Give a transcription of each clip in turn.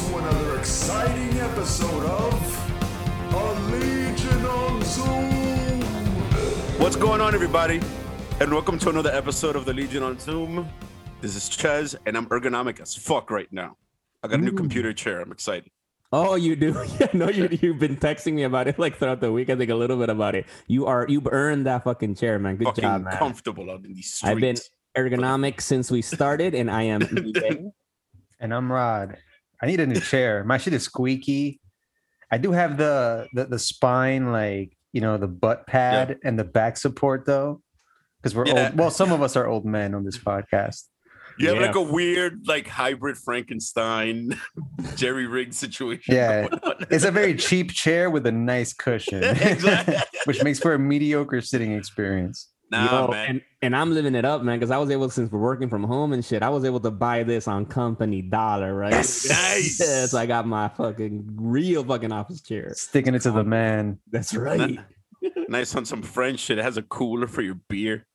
to another exciting episode of A Legion on Zoom. What's going on, everybody? And welcome to another episode of the Legion on Zoom. This is Ches, and I'm ergonomic as fuck right now. I got a new Ooh. computer chair. I'm excited. Oh, you do? Yeah, no, you you've been texting me about it like throughout the week. I think a little bit about it. You are you've earned that fucking chair, man. Good Fucking job, man. comfortable out in these streets. I've been ergonomic since we started, and I am. And I'm Rod. I need a new chair. My shit is squeaky. I do have the the, the spine, like you know, the butt pad and the back support though. Because we're Yeah. old. Well, some of us are old men on this podcast. you have Yeah. like a weird, like hybrid Frankenstein, Jerry rig situation. Yeah. It's a very cheap chair with a nice cushion, Exactly. which makes for a mediocre sitting experience. Nah, Yo, man. and and I'm living it up, man, because I was able since we're working from home and shit. I was able to buy this on company dollar, right? Nice. Yeah, so I got my fucking real fucking office chair. Sticking it to the um, man. That's right. nice on some French shit. It has a cooler for your beer.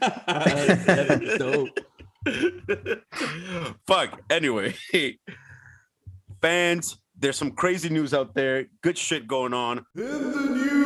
That's dope. Fuck. Anyway, fans, there's some crazy news out there. Good shit going on. In the news,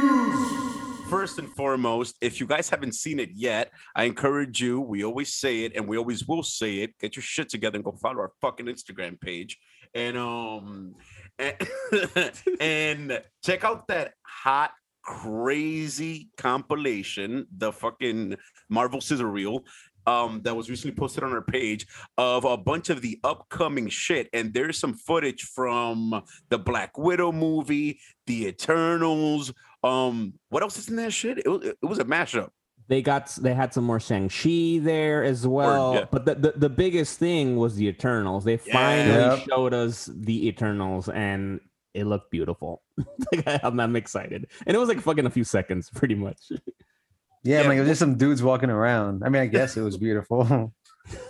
First and foremost, if you guys haven't seen it yet, I encourage you. We always say it, and we always will say it. Get your shit together and go follow our fucking Instagram page, and um, and, and check out that hot, crazy compilation, the fucking Marvel sizzle reel, um, that was recently posted on our page of a bunch of the upcoming shit, and there's some footage from the Black Widow movie, the Eternals. Um, what else is in that shit? It was, it was a mashup. they got they had some more Shang-Chi there as well. yeah. But the, the, the biggest thing was the Eternals. They finally Yep. showed us the Eternals and it looked beautiful. like I, I'm, I'm excited. And it was like fucking a few seconds, pretty much. Yeah, Yeah. like it was just some dudes walking around. I mean, I guess it was beautiful.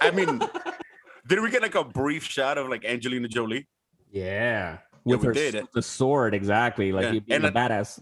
I mean, did we get like a brief shot of like Angelina Jolie? Yeah. Yeah, With we her did. with the sword, exactly. Like Yeah. you being And a I- badass.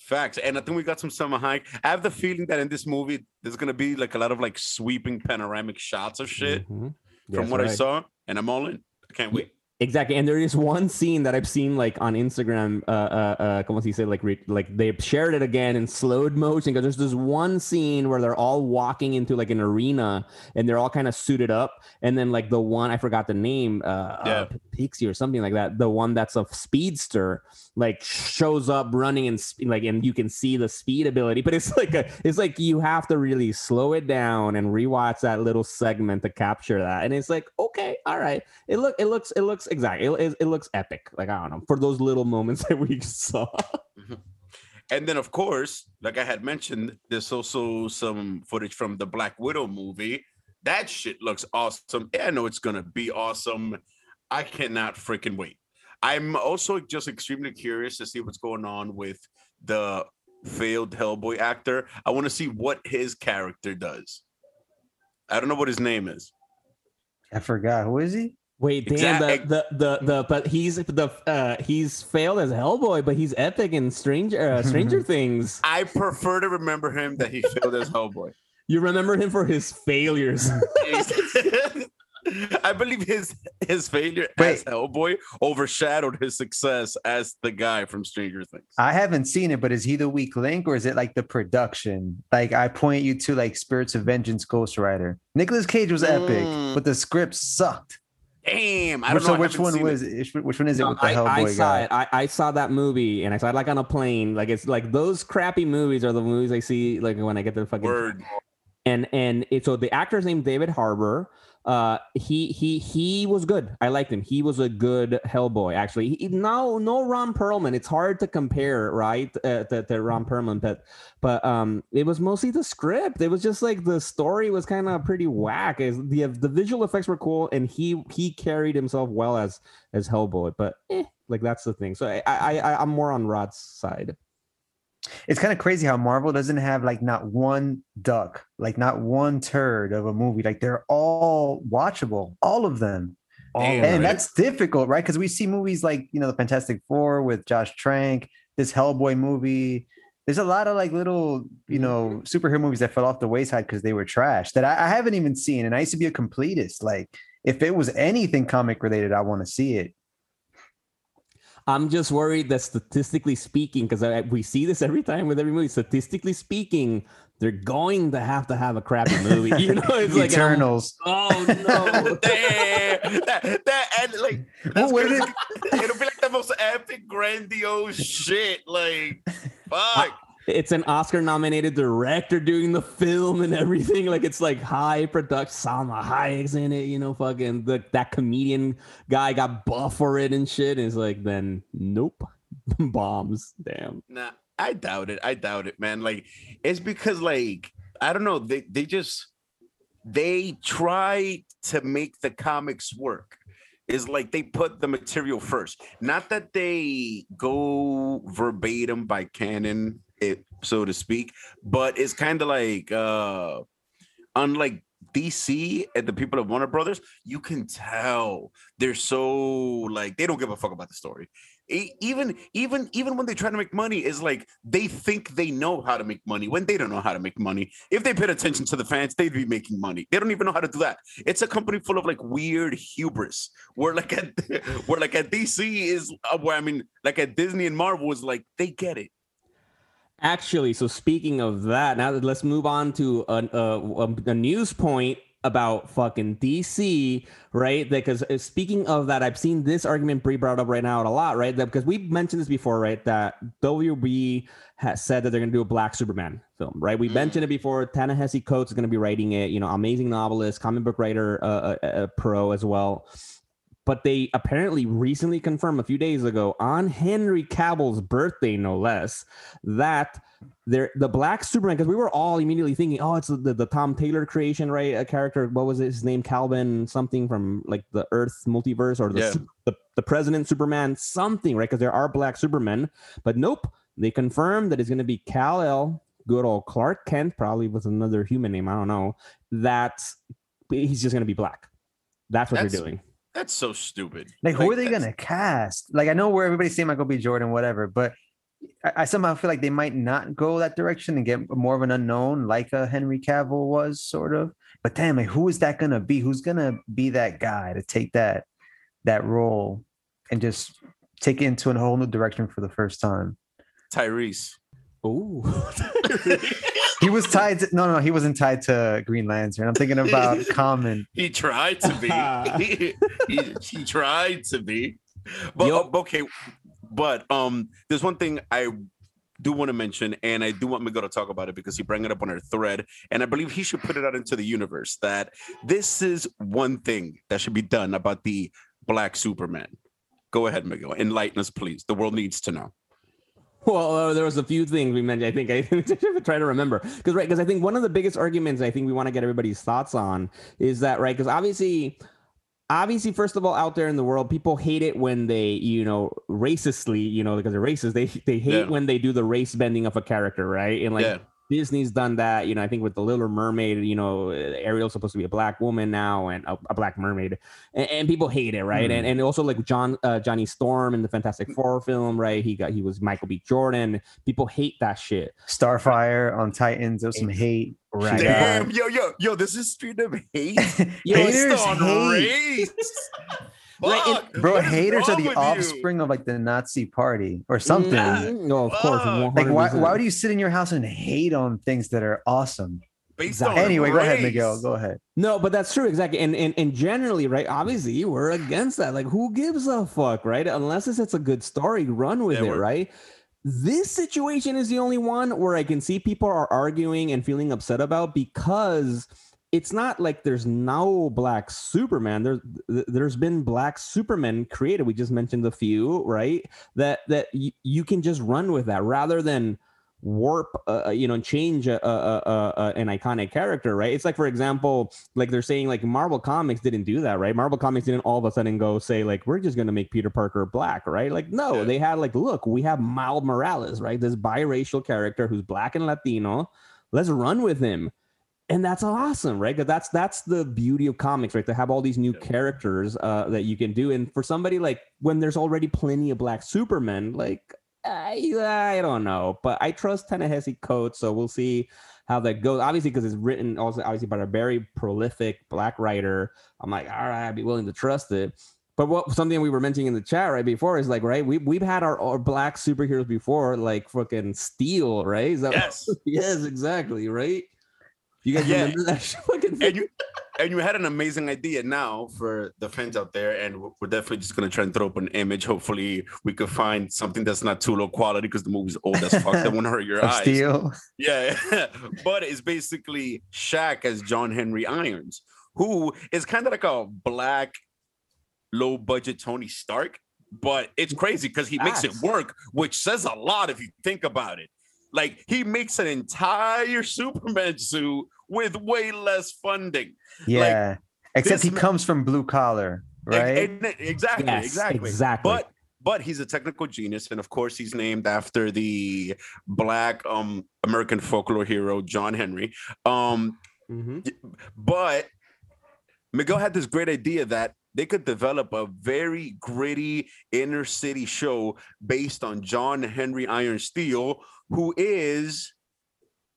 Facts. And I think we got some summer hike. I have the feeling that in this movie, there's gonna be like a lot of like sweeping panoramic shots of shit Mhm. from what I saw, and I'm all in. I can't wait. Exactly, and there is one scene that I've seen like on Instagram. Uh, uh, uh como se dice, like re- like they shared it again in slowed motion. Because there's this one scene where they're all walking into like an arena and they're all kind of suited up, and then like the one I forgot the name, uh, Yeah. uh Pixie or something like that. The one that's a speedster like shows up running and sp- like, and you can see the speed ability. But it's like a, it's like you have to really slow it down and rewatch that little segment to capture that. And it's like, okay, all right it look it looks it looks exactly it, it, it looks epic like i don't know for those little moments that we saw mm-hmm. And then, of course, like I had mentioned, there's also some footage from the Black Widow movie. That shit looks awesome. Yeah, I know it's gonna be awesome. I cannot freaking wait. I'm also just extremely curious to see what's going on with the failed Hellboy actor. I want to see what his character does. I don't know what his name is. I forgot. Who is he? Wait damn Exact- the, the the the but he's the uh he's failed as hellboy but he's epic in stranger uh, stranger things I prefer to remember him that he failed as Hellboy. you remember him for his failures I believe his his failure as Hellboy overshadowed his success as the guy from Stranger Things. I haven't seen it, but is he the weak link or is it like the production? Like I point you to like Spirits of Vengeance Ghost Rider. Nicolas Cage was epic, Mm. but the script sucked. Damn, I don't Which, know. so which one was it. it? Which one is it No, with the I, Hellboy I saw guy? it. I, I saw that movie, and I saw it like on a plane. Like it's like those crappy movies are the movies I see like when I get the fucking Word. and and it, so the actor's named David Harbour. Uh, he he he was good. I liked him. He was a good Hellboy. Actually, he, no no Ron Perlman. It's hard to compare, right? Uh, to, to Ron Perlman, but but um, it was mostly the script. It was just like the story was kind of pretty whack. Is the the visual effects were cool, and he he carried himself well as as Hellboy. But eh, like that's the thing. So I I, I I'm more on Rod's side. It's kind of crazy how Marvel doesn't have like not one duck, like not one turd of a movie. Like they're all watchable, all of them. All Damn, and it. that's difficult, right? Because we see movies like you know the Fantastic Four with Josh Trank, this Hellboy movie. There's a lot of like little you know superhero movies that fell off the wayside because they were trash that I, I haven't even seen. And I used to be a completist. Like if it was anything comic related, I want to see it. I'm just worried that statistically speaking, because we see this every time with every movie. Statistically speaking, they're going to have to have a crappy movie. You know, it's like Eternals. oh no. Damn. that, that and like that's what gonna is it'll be like the most epic, grandiose shit. Like, fuck. It's an Oscar nominated director doing the film and everything. Like it's like high production. Salma Hayek's in it, you know, fucking the, that comedian guy got buff for it and shit. And it's like, then nope. Bombs. Damn. Nah, I doubt it. I doubt it, man. Like, it's because like I don't know. They they just they try to make the comics work. Is like they put the material first. Not that they go verbatim by canon, it so to speak, but it's kind of like uh unlike DC and the people of Warner Brothers, you can tell they're so like they don't give a fuck about the story. Even even even when they try to make money, is like they think they know how to make money when they don't know how to make money. If they paid attention to the fans, they'd be making money. They don't even know how to do that. It's a company full of like weird hubris. Where like at where like at DC is uh, where I mean like at Disney and Marvel is like they get it. Actually, so speaking of that, now that let's move on to a, a, a news point about fucking DC, right? Because uh, speaking of that, I've seen this argument Brie brought up right now a lot, right? That because we've mentioned this before, right? That WB has said that they're going to do a Black Superman film, right? We Mm. mentioned it before. Ta-Nehisi Coates is going to be writing it. You know, amazing novelist, comic book writer, uh, uh, uh, pro as well. But they apparently recently confirmed a few days ago on Henry Cavill's birthday, no less, that they're the black Superman because we were all immediately thinking, oh, it's the, the Tom Taylor creation, right? A character, what was his name? Calvin something from like the Earth multiverse or the Yeah. The, the President Superman something, right? Because there are black Supermen, but nope, they confirmed that it's going to be Kal-El. good old Clark Kent, probably with another human name, I don't know. That he's just going to be black. That's what That's- they're doing. That's so stupid. Like, who are they that's- gonna cast? Like, I know where everybody's saying Michael B. Jordan, whatever, but I, I somehow feel like they might not go that direction and get more of an unknown, like a Henry Cavill was, sort of. But damn, like, who is that gonna be? Who's gonna be that guy to take that that role and just take it into a whole new direction for the first time? Tyrese. Oh, He was tied to no, no, he wasn't tied to Green Lantern. I'm thinking about Common. He tried to be. he, he, he tried to be. But Yo. uh, okay, but um, there's one thing I do want to mention, and I do want Miguel to talk about it because he brought it up on our thread, and I believe he should put it out into the universe that this is one thing that should be done about the Black Superman. Go ahead, Miguel. Enlighten us, please. The world needs to know. Well, uh, there was a few things we mentioned. I think I try to remember because right because I think one of the biggest arguments I think we want to get everybody's thoughts on is that right because obviously, obviously first of all out there in the world people hate it when they you know racistly you know because they're racist they they hate Yeah. when they do the race bending of a character right and like yeah, Disney's done that. You know, I think with the Little Mermaid, you know, Ariel's supposed to be a black woman now and a, a black mermaid, and, and people hate it, right? Hmm. And and also like John uh, Johnny Storm in the Fantastic Four film, right? He got he was Michael B. Jordan. People hate that shit, Starfire on Titans. There's some hate. right? She Damn, got- yo, yo, yo, this is straight up hate. Yo, haters Based on hate. race. Right, and- Bro, haters are the with you? offspring of like the Nazi party or something. No, oh, of course. Fuck. Like, why, 100%. why would you sit in your house and hate on things that are awesome? Based Exactly. on Anyway, go ahead. Miguel. Go ahead. No, but that's true, exactly. And and and generally, right? Obviously, we're against that. Like, who gives a fuck, right? Unless it's, it's a good story, run with Yeah, it, right? This situation is the only one where I can see people are arguing and feeling upset about because it's not like there's no black Superman. There's there's been black Superman created. We just mentioned a few, right? That that y- you can just run with that rather than warp uh, uh, you know change a, a, a, an iconic character right it's like for example like they're saying like marvel comics didn't do that right marvel comics didn't all of a sudden go say like we're just going to make peter parker black right like no Yeah. they had like look we have miles morales right this biracial character who's black and latino let's run with him and that's awesome right because that's that's the beauty of comics right to have all these new characters uh, that you can do and for somebody like when there's already plenty of black supermen like I, I don't know, but I trust Ta-Nehisi Coates, so we'll see how that goes. Obviously, because it's written also obviously by a very prolific black writer. I'm like, all right, I'd be willing to trust it. But what something we were mentioning in the chat right before is like, right? We we've had our, our black superheroes before, like fucking Steel, right? Is that Yes. yes, exactly, right? You guys Yeah. remember that fucking and you and you had an amazing idea now for the fans out there, and we're- we're definitely just gonna try and throw up an image. Hopefully, we could find something that's not too low quality because the movie's old as fuck. that won't hurt your eyes. Steel. Yeah, but it's basically Shaq as John Henry Irons, who is kind of like a black, low budget Tony Stark. But it's crazy because he makes it work, which says a lot if you think about it. Like he makes an entire Superman suit with way less funding. Yeah. Except he ma- comes from blue collar, right? and- exactly, Yes, exactly, exactly. But but he's a technical genius, and of course, he's named after the black um American folklore hero John Henry. Um, Mhm. but Miguel had this great idea that they could develop a very gritty inner city show based on John Henry Iron Steel, who is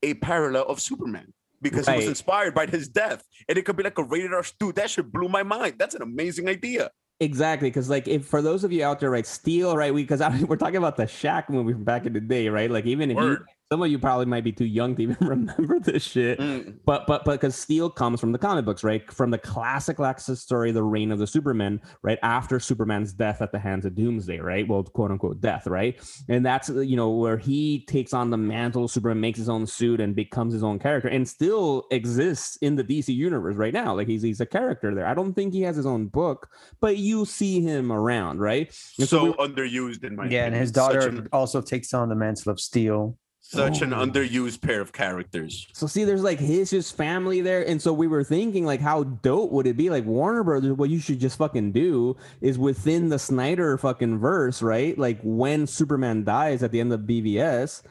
a parallel of Superman. Because he was inspired by his death, and it could be like a rated R. Dude, that shit blew my mind. That's an amazing idea. Exactly, because like if for those of you out there, right, Steel, right, we because we're talking about the Shaq movie from back in the day, right? Like even if you, Word. Some of you probably might be too young to even remember this shit, Mm. but but but because Steel comes from the comic books, right? From the classic Lexus story, The Reign of the Superman, right? After Superman's death at the hands of Doomsday, right? Well, quote unquote death, right? And that's uh, you know where he takes on the mantle, Superman makes his own suit and becomes his own character, and still exists in the DC universe right now. Like he's he's a character there. I don't think he has his own book, but you see him around, right? And so we- underused in my yeah, and his daughter an, also takes on the mantle of steel. Such an Oh. underused pair of characters. So see, there's like his his family there, and so we were thinking like, how dope would it be? Like Warner Brothers, what you should just fucking do is within the Snyder fucking verse, right? Like when Superman dies at the end of BVS,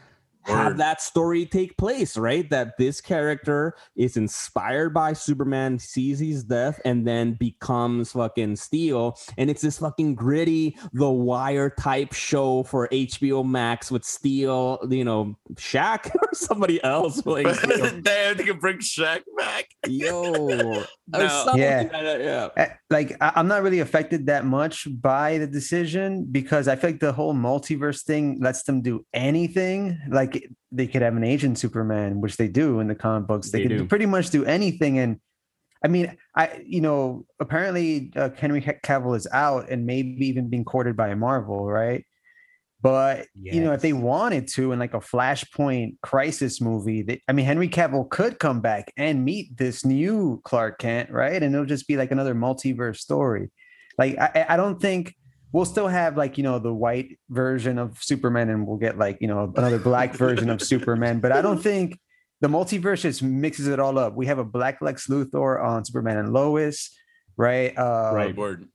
have that story take place, right? That this character is inspired by Superman, sees his death, and then becomes fucking Steel, and it's this fucking gritty, The Wire type show for HBO Max with Steel, you know, Shaq or somebody else playing Steel. Damn, they can bring Shaq back. Yo, No. something Yeah. like that, yeah. Like I'm not really affected that much by the decision because I feel like the whole multiverse thing lets them do anything. Like they could have an Asian Superman, which they do in the comic books. They, They could do. pretty much do anything. And I mean, I you know apparently uh, Henry Cavill is out and maybe even being courted by Marvel, right? But you know, if they wanted to in like a Flashpoint crisis movie, they, I mean, Henry Cavill could come back and meet this new Clark Kent, right? And it'll just be like another multiverse story. Like, I, I- don't think we'll still have like you know the white version of Superman, and we'll get like you know another black version of Superman. But I don't think the multiverse just mixes it all up. We have a black Lex Luthor on Superman and Lois, right? Uh, Right. Word.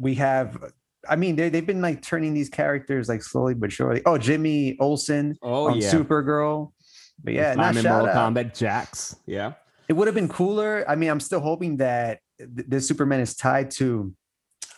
we have i mean they, they've been like turning these characters like slowly but surely oh jimmy olsen Oh on yeah, supergirl but yeah not I'm in Mortal out. Kombat Jax. Yeah, it would have been cooler i mean i'm still hoping that th- this superman is tied to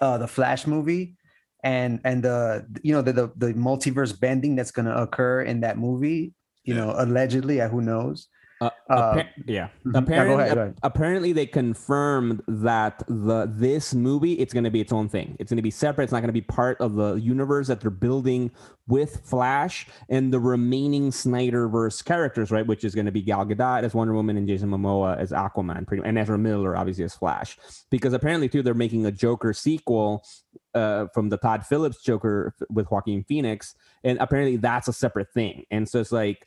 uh the flash movie and and the you know the the, the multiverse bending that's going to occur in that movie you Yeah. know allegedly uh, who knows Uh, Uh, appa- yeah. mhm. Yeah, go Apparently, go ahead. apparently they confirmed that the this movie it's going to be its own thing. It's going to be separate. It's not going to be part of the universe that they're building with Flash and the remaining Snyderverse characters, right? Which is going to be Gal Gadot as Wonder Woman and Jason Momoa as Aquaman, pretty, and Ezra Miller obviously as Flash. Because apparently too, they're making a Joker sequel uh, from the Todd Phillips Joker with Joaquin Phoenix, and apparently that's a separate thing. And so it's like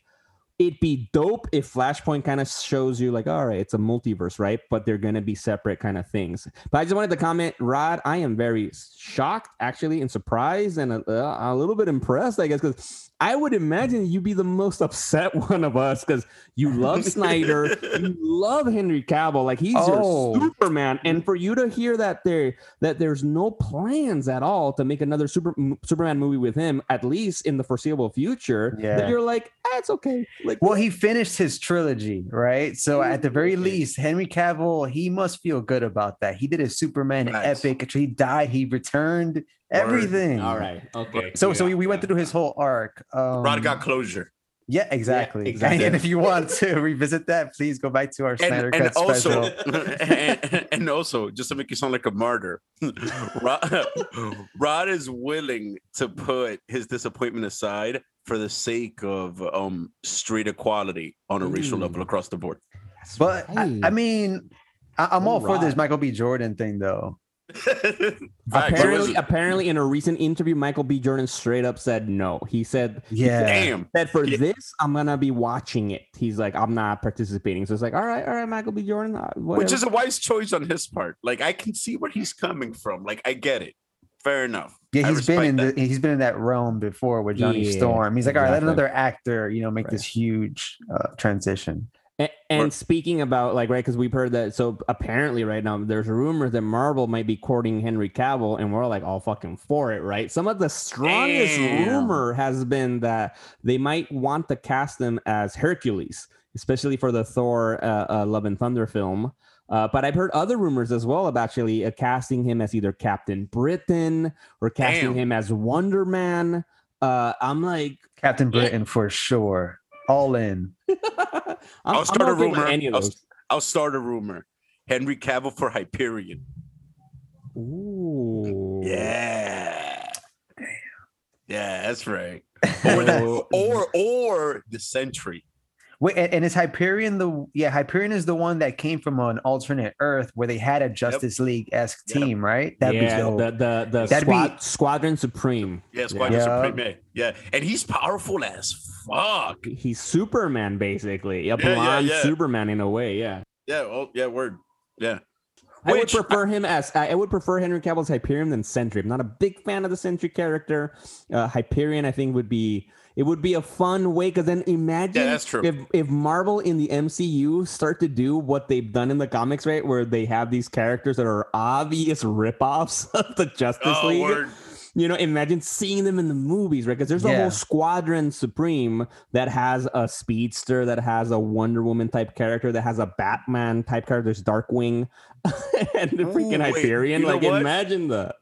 it'd be dope if Flashpoint kind of shows you like, all right, it's a multiverse, right? But they're gonna be separate kind of things. But I just wanted to comment, Rod. I am very shocked, actually, and surprised, and a, a little bit impressed, I guess, because I would imagine you'd be the most upset one of us because you love Snyder, you love Henry Cavill, like he's Oh. your Superman, and for you to hear that there that there's no plans at all to make another Super Superman movie with him, at least in the foreseeable future, Yeah. that you're like, ah, it's okay. Like, well he finished his trilogy right? So at the very least henry cavill he must feel good about that. He did a superman Nice. epic. He died. He returned everything. All right, okay. so so Yeah, we, we went yeah. through his whole arc. Um, Rod got closure. Yeah, exactly. exactly. And if you want to revisit that, please go back to our Snyder and, and Cut also special. and, and also just to make you sound like a martyr rod, rod is willing to put his disappointment aside for the sake of um street equality on a racial Mm. level across the board But I, I mean, I, I'm Oh, all for this Michael B. Jordan thing, though. Facts. apparently, apparently, in a recent interview, Michael B. Jordan straight up said no. He said Yeah. damn that for Yeah. this, I'm gonna be watching it. He's like, I'm not participating. So it's like, all right, all right, Michael B. Jordan, uh, which is a wise choice on his part like i can see where he's coming from like i get it fair enough Yeah, he's been in respect the, he's been in that realm before with Johnny Yeah, Storm. He's like, all right, let another actor, you know, make Right. this huge uh, transition. And, and speaking about like right, because we've heard that. So apparently, right now, there's rumors that Marvel might be courting Henry Cavill, and we're like all fucking for it, right? Some of the strongest Damn. rumor has been that they might want to cast him as Hercules, especially for the Thor uh, uh, Love and Thunder film. Uh, but I've heard other rumors as well about actually uh, casting him as either Captain Britain or casting Damn. him as Wonder Man. Uh, I'm like, Captain Yeah. Britain for sure. All in. I'm, I'll start a rumor. I'll. I'll start a rumor. Henry Cavill for Hyperion. Ooh. Yeah. Yeah, that's right. Or the, Oh. or or the Sentry. Wait, and, and is Hyperion the yeah, Hyperion is the one that came from an alternate Earth where they had a Justice League esque Yep. team, right? That'd yeah, be dope. the the the That'd squad, be- Squadron Supreme. Yeah, Squadron Yeah. Supreme. Yeah. and he's powerful as fuck. He's Superman, basically. A Yeah, yeah, blonde yeah. Superman in a way. Yeah. Yeah, oh yeah, word. Yeah. I would prefer him as I I would prefer Henry Cavill's Hyperion than Sentry. I'm not a big fan of the Sentry character. Uh, Hyperion, I think, would be it would be a fun way because then imagine Yeah, if if Marvel in the MCU start to do what they've done in the comics, right, where they have these characters that are obvious ripoffs of the Justice Oh, League. word. You know, imagine seeing them in the movies, right? Because there's a Yeah. whole Squadron Supreme that has a speedster, that has a Wonder Woman type character, that has a Batman type character. There's Darkwing and the Ooh, freaking wait, Hyperion. you like, imagine that.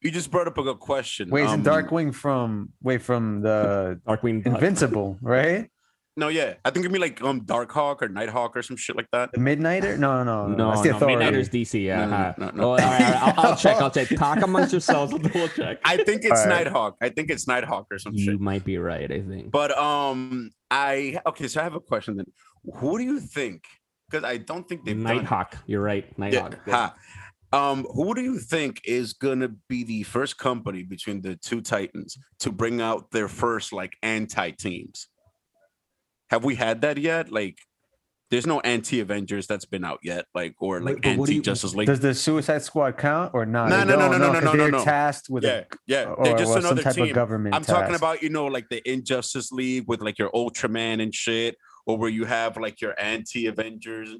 You just brought up a good question. Wait, isn't Um, Darkwing from wait from the Darkwing. Invincible, right? No, yeah. I think it'd be like um Darkhawk or Nighthawk or some shit like that. The Midnighter? No, no, no. no, That's the no, authority. Midnighter's DC. Yeah. No, no, no, no. Oh, all right, all right, I'll, I'll check. I'll check. Talk amongst yourselves. We'll double check. I think it's All right. Nighthawk. I think it's Nighthawk or some You shit. You might be right. I think. But um, I okay. So I have a question then. Who do you think? Because I don't think they've done. Nighthawk. You're right. Yeah, Nighthawk. ha. Um, who do you think is gonna be the first company between the two titans to bring out their first like anti teams? Have we had that yet? Like, there's no anti Avengers that's been out yet, like or like but what do anti Justice League. Does the Suicide Squad count or not? No, They no, no, no, no, no, 'cause no, no, They're no. tasked with yeah, yeah, a, or, they're just or some another type team. of government. I'm talking about, you know, like the Injustice League with like your Ultraman and shit, or where you have like your anti Avengers.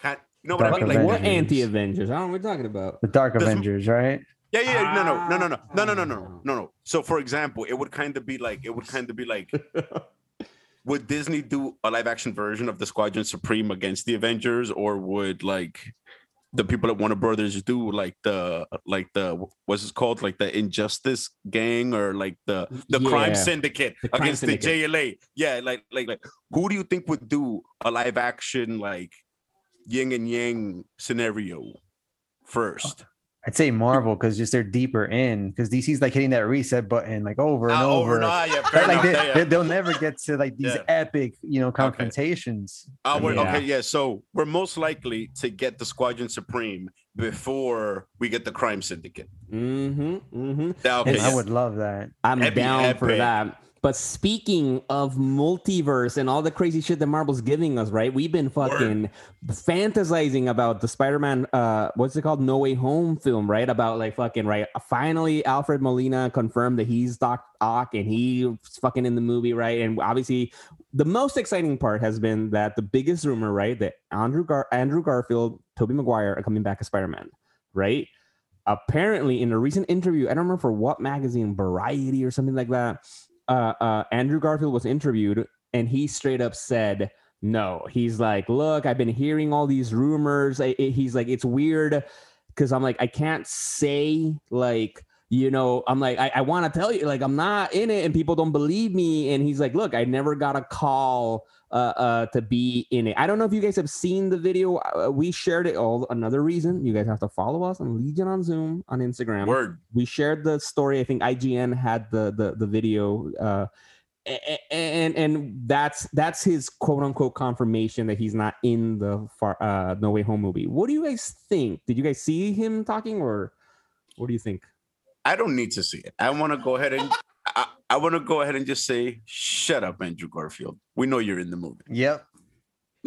Kind, you know what Dark I mean? Like, What anti Avengers? I don't know what we're talking about. the Dark Does- Avengers, right? yeah, yeah, yeah, no, no, no, no, no, no, no, no, no, Ah. no, no. So, for example, it would kind of be like, it would kind of be like, would Disney do a live action version of the Squadron Supreme against the Avengers, or would like the people at Warner Brothers do like the like the what's it called like the Injustice Gang or like the the Crime Syndicate The Crime against Syndicate. the JLA? Yeah, like like like who do you think would do a live action like yin and yang scenario first? I'd say Marvel because just they're deeper in because DC's like hitting that reset button like over and Ah, over. and- ah, yeah, Right, like enough, they, yeah, yeah. they, will never get to like these Yeah. epic, you know, confrontations. Uh, we're, Yeah. Okay, yeah. So we're most likely to get the Squadron Supreme before we get the Crime Syndicate. Mm-hmm. Mm-hmm. Yeah, okay, I would love that. I'm That'd down for that. But speaking of multiverse and all the crazy shit that Marvel's giving us, right? We've been fucking fantasizing about the Spider-Man, uh, what's it called? No Way Home film, right? About like fucking right. Finally, Alfred Molina confirmed that he's Doc Ock and he's fucking in the movie, right? And obviously, the most exciting part has been that the biggest rumor, right? That Andrew Gar- Andrew Garfield, Tobey Maguire are coming back as Spider-Man, right? apparently in a recent interview, I don't remember for what magazine, Variety or something like that. Uh, uh, Andrew Garfield was interviewed, and he straight up said, "No." He's like, "Look, I've been hearing all these rumors." I- he's like, "It's weird." Because I'm like, I can't say like you know, I'm like, I, I want to tell you, like, I'm not in it, and people don't believe me. And he's like, look, I never got a call uh, uh, to be in it. I don't know if you guys have seen the video. Uh, we shared it. all. another reason you guys have to follow us on Legion on Zoom on Instagram. Word. We shared the story. I think IGN had the the the video. Uh, and and that's that's his quote unquote confirmation that he's not in the far uh no way home movie what do you guys think did you guys see him talking or what do you think I don't need to see it. I want to go ahead and I, I want to go ahead and just say, shut up, Andrew Garfield. We know you're in the movie. Yep,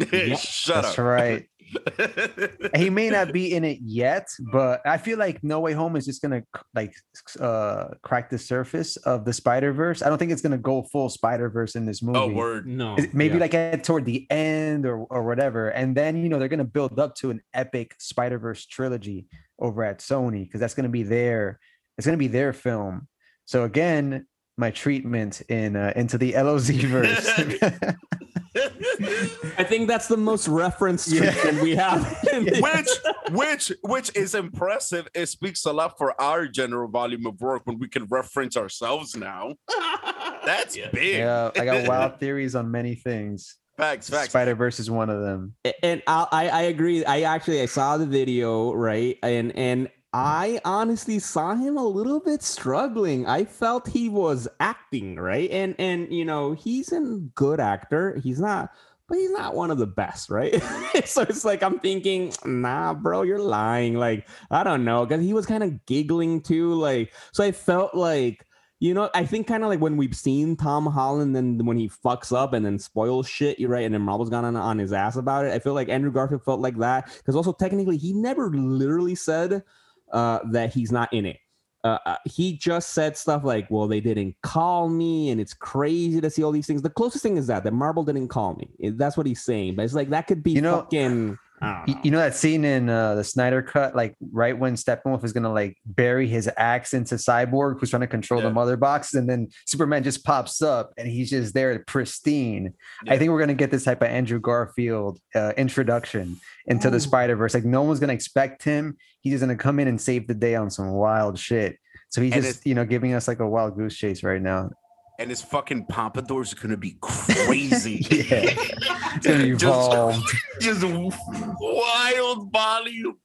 shut that's up. right. he may not be in it yet, but I feel like No Way Home is just gonna like uh crack the surface of the Spider Verse. I don't think it's gonna go full Spider Verse in this movie. oh, word. no Is- Maybe like at toward the end or or whatever, and then you know they're gonna build up to an epic Spider Verse trilogy over at Sony because that's gonna be their it's gonna be their film. So again, my treatment in uh, into the LOZ verse. i think that's the most referenced Yeah. treatment we have which which which is impressive. It speaks a lot for our general volume of work when we can reference ourselves now. That's big. yeah, I got wild theories on many things. Facts, facts. Spider Verse is one of them. and I, I I agree. I actually I saw the video right, and and I honestly saw him a little bit struggling. I felt he was acting right, and and you know he's a good actor. He's not, but he's not one of the best, right? so it's like I'm thinking, nah, bro, you're lying. Like I don't know, because he was kind of giggling too. Like so, I felt like. You know, I think kind of like when we've seen Tom Holland, then when he fucks up and then spoils shit, you're right, and then Marvel's gone on, on his ass about it. I feel like Andrew Garfield felt like that because also technically he never literally said uh, that he's not in it. Uh, uh, he just said stuff like, "Well, they didn't call me, and it's crazy to see all these things." The closest thing is that that Marvel didn't call me. That's what he's saying, but it's like that could be You know- fucking. You, know. you know that scene in uh, the Snyder cut, like right when Steppenwolf is gonna like bury his axe into Cyborg, who's trying to control the mother box, and then Superman just pops up and he's just there, pristine. I think we're gonna get this type of Andrew Garfield uh, introduction into the Ooh. Spider Verse. Like no one's gonna expect him. He's just gonna come in and save the day on some wild shit. So he's And just you know giving us like a wild goose chase right now. And his fucking pompadour's gonna be crazy. Yeah. It's gonna be Just- Just wild volume.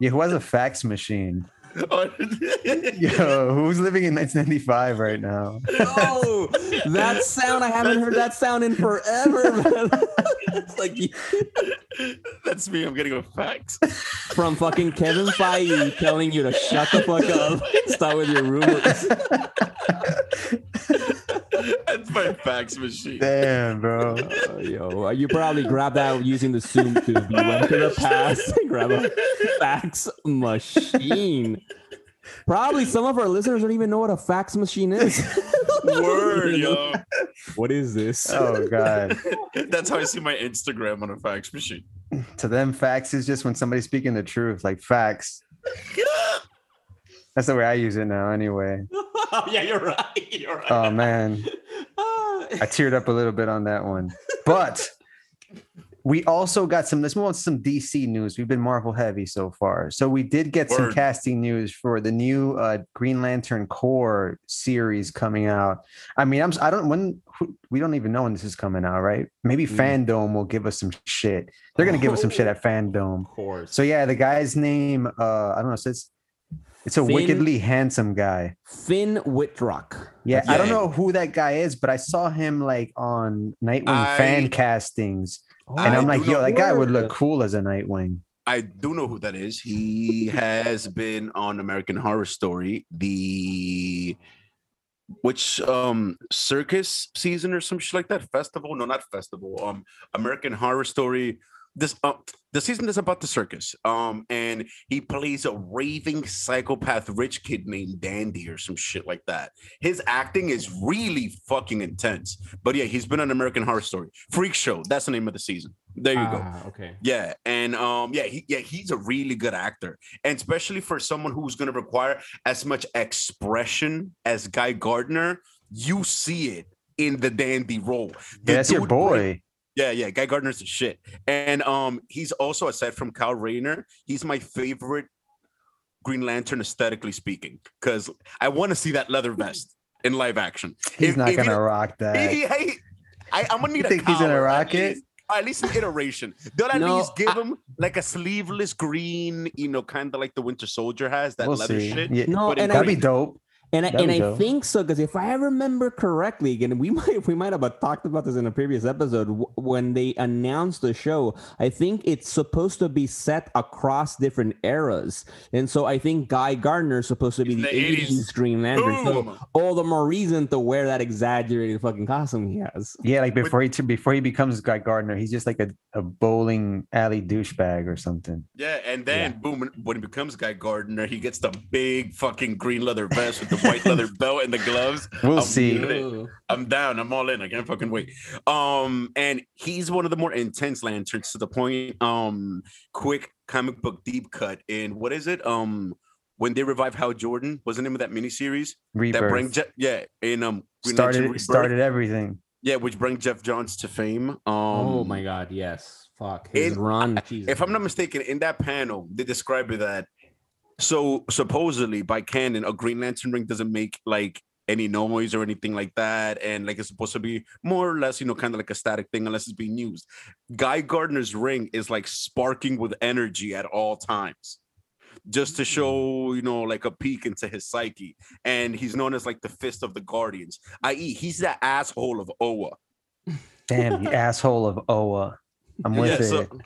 Yeah, who has a fax machine? Yo, who's living in 1995 right now? No, that sound I haven't heard that sound in forever, man. it's like That's me. I'm getting a fax. from fucking Kevin Feige telling you to shut the fuck up, start with your rumors. That's my fax machine. Damn, bro. Uh, yo, you probably grabbed that using the Zoom tube. You went to the past and grab a fax machine. Probably some of our listeners don't even know what a fax machine is. Word, yo. What is this? Oh god. That's how I see my Instagram on a fax machine. To them, fax is just when somebody's speaking the truth, like facts. That's the way I use it now, anyway. yeah, you're right. You're right. Oh man. I teared up a little bit on that one. But we also got some. Let's move on to some DC news. We've been Marvel heavy so far, so we did get some casting news for the new uh, Green Lantern Corps series coming out. I mean, I'm I don't when who- we don't even know when this is coming out, right? Maybe Mm. FanDome will give us some shit. They're gonna give us some shit at FanDome. of course. So yeah, the guy's name, uh, I don't know, it says it's a Finn- wickedly handsome guy. Finn Wittrock. Yeah, I don't know who that guy is, but I saw him like on Nightwing fan I- castings, Oh, and I'm I like, yo, that guy would look cool as a Nightwing. I do know who that is. He has been on American Horror Story, the which um circus season or some shit like that. Festival? No, not festival. Um American Horror Story. This uh, the season is about the circus. Um, and he plays a raving psychopath rich kid named Dandy or some shit like that. His acting is really fucking intense. But yeah, he's been on American Horror Story. Freak Show, that's the name of the season. There you go. Ah, okay. Yeah, and um, yeah, he yeah he's a really good actor, and especially for someone who's going to require as much expression as Guy Gardner, you see it in the dandy role. The Yeah, that's your dude play- boy. Yeah, yeah, Guy Gardner's the shit, and um, he's also aside from Kyle Rayner, he's my favorite Green Lantern aesthetically speaking, because I want to see that leather vest in live action. He's If- not if gonna rock that. He- he- I, am gonna need You a think he's gonna rock it? least- At least an iteration. They'll at No, least give I- him like a sleeveless green, you know, kind of like the Winter Soldier has that we'll leather see. shit. Yeah, No, but and that'd be dope. And I, That'd and I think so because if I remember correctly, again, we might we might have uh, talked about this in a previous episode w- when they announced the show. I think it's supposed to be set across different eras, and so I think Guy Gardner is supposed to be the the 80s. '80s Green Lantern. So all the more reason to wear that exaggerated fucking costume he has. Yeah, like before he before he becomes Guy Gardner, he's just like a, a bowling alley douchebag or something. Yeah, and then boom, when- when he becomes Guy Gardner, he gets the big fucking green leather vest with the white leather belt and the gloves. We'll I'm see. I'm down. I'm all in. I can't fucking wait. Um, and he's one of the more intense lanterns to the point. Um, quick comic book deep cut in what is it? Um, when they revive Hal Jordan, was the name of that miniseries Rebirth that bring Je- yeah in um Green started Rebirth. started everything. yeah, which bring Geoff Johns to fame. Um, oh my god, yes. Fuck his in- run. Jesus. if I'm not mistaken, in that panel, they describe it that so supposedly by canon, a Green Lantern ring doesn't make like any noise or anything like that, and like it's supposed to be more or less, you know, kind of like a static thing unless it's being used. Guy Gardner's ring is like sparking with energy at all times. Just to show, mm. you know, like a peek into his psyche. And he's known as like the fist of the guardians, i.e., he's the asshole of Oa. Damn, the asshole of Oa. I'm with Yeah, it. so-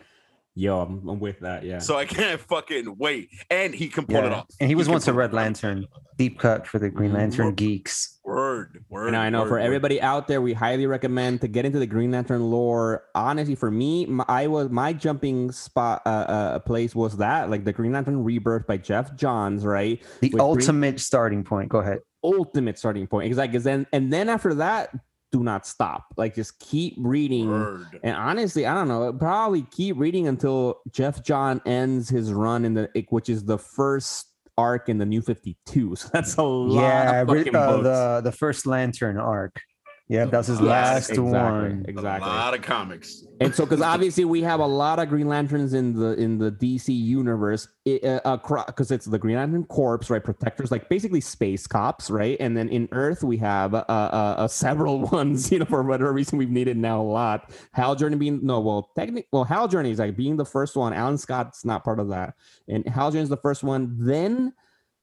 Yo, I'm, I'm with that. Yeah. So I can't fucking wait. And he can pull it off. And he was can once a Red. Lantern. Deep cut for the Green. Lantern geeks. Word, word. And I know word, for word. everybody out there, we highly recommend to get into the Green Lantern lore. Honestly, for me, my, I was my jumping spot uh, uh, place was that like the Green Lantern Rebirth by Geoff Johns, right? The With Green- ultimate starting point. Go ahead. Ultimate starting point, Exactly. then and then after that, do not stop. Like just keep reading. Word. And honestly, I don't know. Probably keep reading until Geoff John ends his run in the which is the first arc in the New Fifty Two. So that's a lot. yeah, of re- fucking uh, the the first Lantern arc. Yep, that's his last exactly, one. Exactly. A lot of comics. and so because obviously we have a lot of green lanterns in the in the dc universe because it's the green lantern corps right? Protectors like basically space cops right? And then in earth we have uh, uh, uh several ones you know for whatever reason we've needed now a lot. Hal Jordan being no well technically well hal jordan is like being the first one. Alan scott's not part of that. And hal jordan is the first one. Then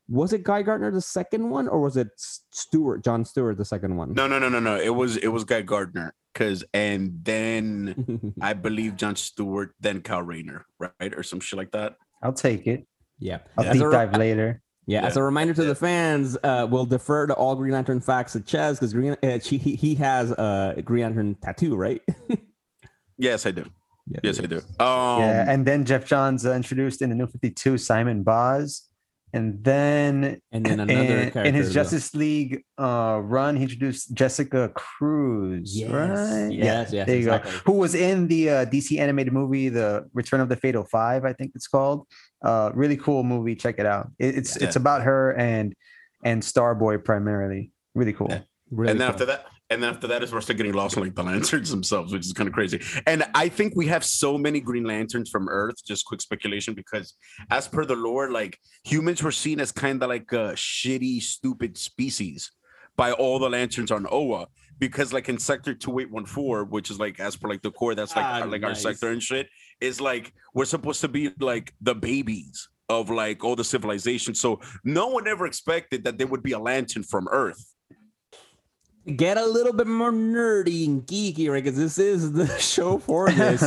was it guy gardner the second one or was it stewart john stewart the second one No, no, no, no, no. It was it was Guy Gardner. Cause and then I believe John Stewart, then Kyle Rayner, right? Or some shit like that. I'll take it. yeah I'll As deep dive later. Yeah, as a reminder to the fans, uh, we'll defer to all Green Lantern facts to Ches because Green uh, she, he, he has a Green Lantern tattoo, right? Yes, I do. yeah, Yes, I do. Um yeah, and then Geoff Johns uh, introduced in the New Fifty Two Simon Baz, and then And then another in, character in his as well. Justice League uh, run, he introduced Jessica Cruz, Yes, right? yes, yes, there you exactly. go. Who was in the uh, DC animated movie, The Return of the Fatal Five, I think it's called. Uh, really cool movie. Check it out. It, it's Yeah. it's about her and and Starboy primarily. Really cool. Yeah. Really and then cool. after that, and then after that is we're still getting lost in like the lanterns themselves, which is kind of crazy. And I think we have so many Green Lanterns from Earth. Just quick speculation, because as per the lore, like humans were seen as kind of like a shitty, stupid species by all the lanterns on Oa. Because like in Sector 2814, which is like as per like the core, that's like Ah, like our sector and shit, is like we're supposed to be like the babies of like all the civilization. So no one ever expected that there would be a lantern from Earth. Get a little bit more nerdy and geeky, right? Because this is the show for this.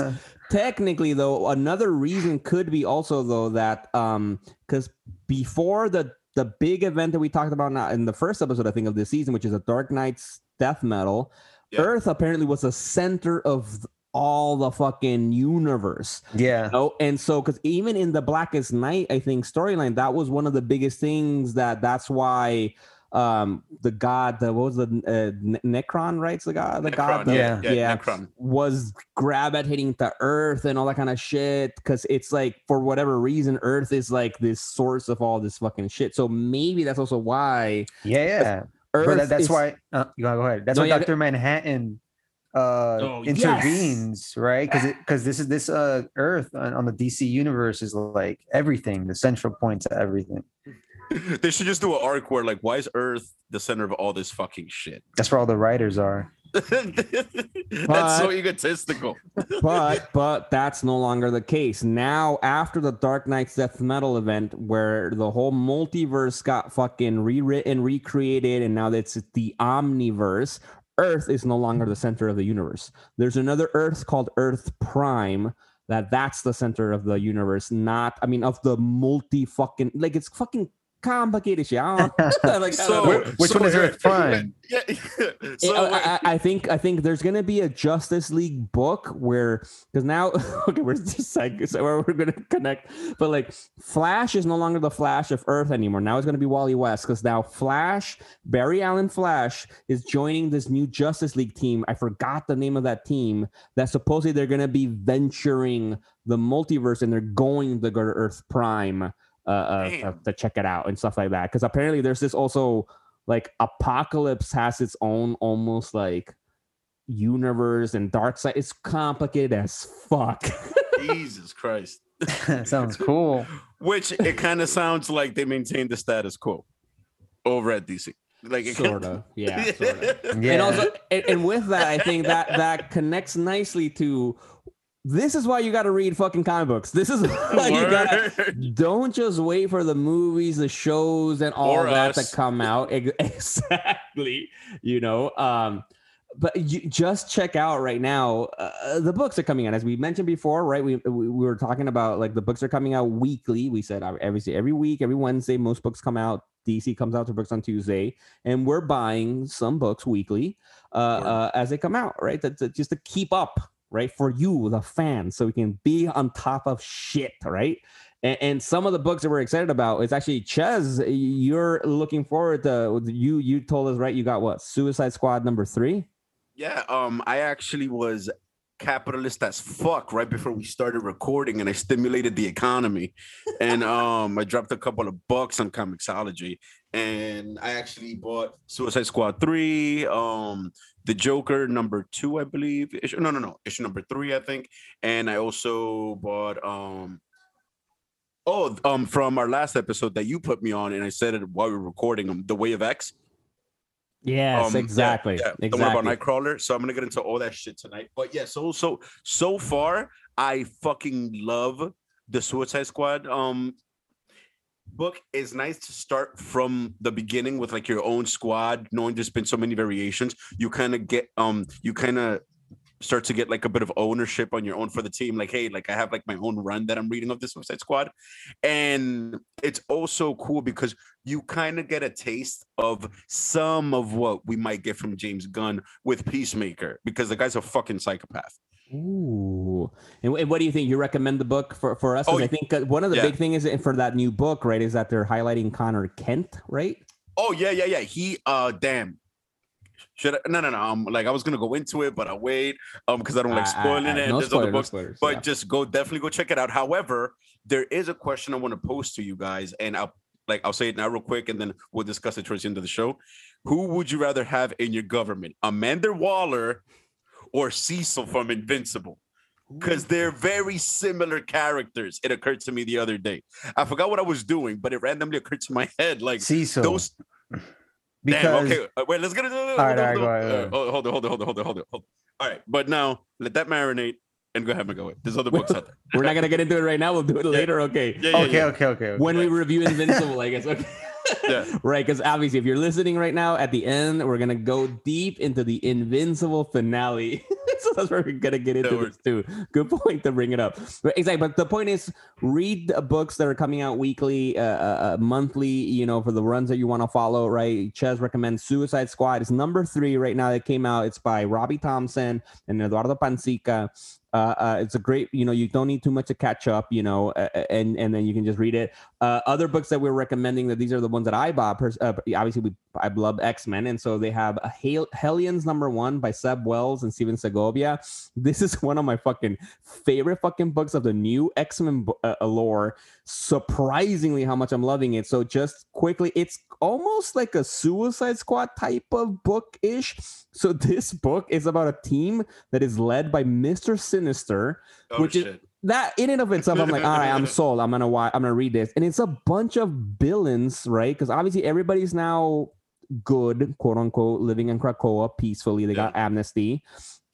technically though another reason could be also though that um because before the the big event that we talked about now in the first episode i think of this season which is a Dark Nights death metal Yeah. earth apparently was the center of all the fucking universe yeah. Oh, and so because even in the Blackest Night, I think storyline that was one of the biggest things that that's why um the god the what was the uh, Nekron right the god the god Nekron, the- yeah, yeah, Nekron. was gravitating the Earth and all that kind of shit because it's like for whatever reason Earth is like this source of all this fucking shit. So maybe that's also why Yeah, yeah. Earth that, that's is- why. Uh, go go ahead. That's No, why yeah, Doctor Manhattan uh Oh, yes. intervenes, right? Because it because this is this uh Earth on, on the DC universe is like everything, the central point to everything. they should just do an arc where like, why is Earth the center of all this fucking shit? That's where all the writers are. That's so egotistical. but but that's no longer the case now after the Dark Nights death metal event where the whole multiverse got fucking rewritten recreated and now it's the omniverse earth is no longer the center of the universe there's another earth called earth prime that that's the center of the universe not i mean of the multi fucking like it's fucking complicated shit I don't, like, I don't know. Where- which one is Earth Prime? Yeah. I- so I, I, I think I think there's gonna be a Justice League book where because now okay we're just like so where we're gonna connect but like Flash is no longer the Flash of Earth anymore now it's gonna be Wally West because now Flash Barry Allen Flash is joining this new Justice League team I forgot the name of that team that supposedly they're gonna be venturing the multiverse and they're going to go to Earth Prime uh, uh, uh, to check it out and stuff like that because apparently there's this also like Apokolips has its own almost like universe and Darkseid it's complicated as fuck Jesus Christ. Sounds cool. Which it kind of sounds like they maintain the status quo over at DC. Like it sort of yeah sort of Yeah. and also and, and with that i think that that connects nicely to this is why you got to read fucking comic books. This is why you got Word. don't just wait for the movies the shows and all Or that us. to come out. Exactly you know um but you just check out right now uh, the books are coming out. As we mentioned before right we, we we were talking about like the books are coming out weekly. We said uh, every every week every wednesday most books come out. Dc comes out to books on tuesday and we're buying some books weekly uh, uh as they come out right? That's uh, just to keep up right for you the fan so we can be on top of shit right and, and some of the books that we're excited about is actually Ches. You're looking forward to you. You told us right. You got what? Suicide Squad number three. Yeah, um, I actually was capitalist as fuck right before we started recording, and I stimulated the economy, and um, I dropped a couple of bucks on comiXology. and I actually bought Suicide Squad three, um, the Joker number two, I believe. Issue, no, no, no, issue number three, I think, and I also bought um. Oh, um, from our last episode that you put me on, and I said it while we were recording them, The Way of X. Yes, Um, yeah, exactly. Yeah, The one about Nightcrawler. So I'm gonna get into all that shit tonight. But yeah, so so so far, I fucking love the Suicide Squad um book. It's nice to start from the beginning with like your own squad, knowing there's been so many variations. You kind of get um you kind of start to get like a bit of ownership on your own for the team. Like, hey, like I have like my own run that I'm reading of the Suicide Squad. And it's also cool because you kind of get a taste of some of what we might get from James Gunn with Peacemaker because the guy's a fucking psychopath. Ooh. And, and what do you think? You recommend the book for, for us? Oh, I think uh, one of the yeah. big things is for that new book, right, is that they're highlighting Conner Kent, right? Oh yeah, yeah, yeah. He uh damn. Should I no no no um like I was gonna go into it, but I wait um because I don't like I- I- spoiling I- it. no There's spoiler, other no spoilers, but yeah. just go definitely go check it out. However, there is a question I want to pose to you guys, and I'll like I'll say it now real quick, and then we'll discuss it towards the end of the show. Who would you rather have in your government, Amanda Waller or Cecil from Invincible? Because they're very similar characters. It occurred to me the other day. I forgot what I was doing, but it randomly occurred to my head. Like Cecil. those because Damn, okay. uh, Wait, let's get it. All right, all right, go ahead. Hold on, hold on, hold on, hold on, hold on. All right, but now let that marinate and go ahead and go. It. There's other books out there. We're not gonna get into it right now. We'll do it later. Okay. Yeah, yeah, okay, yeah. okay, okay, okay. When we review Invincible, I guess. Okay. Yeah. right, because obviously, if you're listening right now, at the end, we're gonna go deep into the Invincible finale. so that's where we're gonna get into That this too. Good point to bring it up. But exactly, but the point is, read the books that are coming out weekly, uh, uh, uh, monthly. You know, for the runs that you want to follow. Right, Ches recommends Suicide Squad. It's number three right now that came out. It's by Robbie Thompson and Eduardo Pansica. Uh, uh, it's a great, you know, you don't need too much to catch up, you know, and and then you can just read it. Uh, other books that we're recommending that these are the ones that I bought. Uh, obviously, we I love X Men, and so they have a Hel- Hellions number one by Zeb Wells and Stephen Segovia. This is one of my fucking favorite fucking books of the new X Men lore. Surprisingly, how much I'm loving it. So just quickly. It's almost like a Suicide Squad type of book ish. So this book is about a team that is led by Mister Sinister. Oh Which is- That in and of itself, I'm like, all right, I'm sold. I'm gonna watch. I'm gonna read this, and it's a bunch of villains, right? Because obviously everybody's now good, quote unquote, living in Krakoa peacefully. They got amnesty.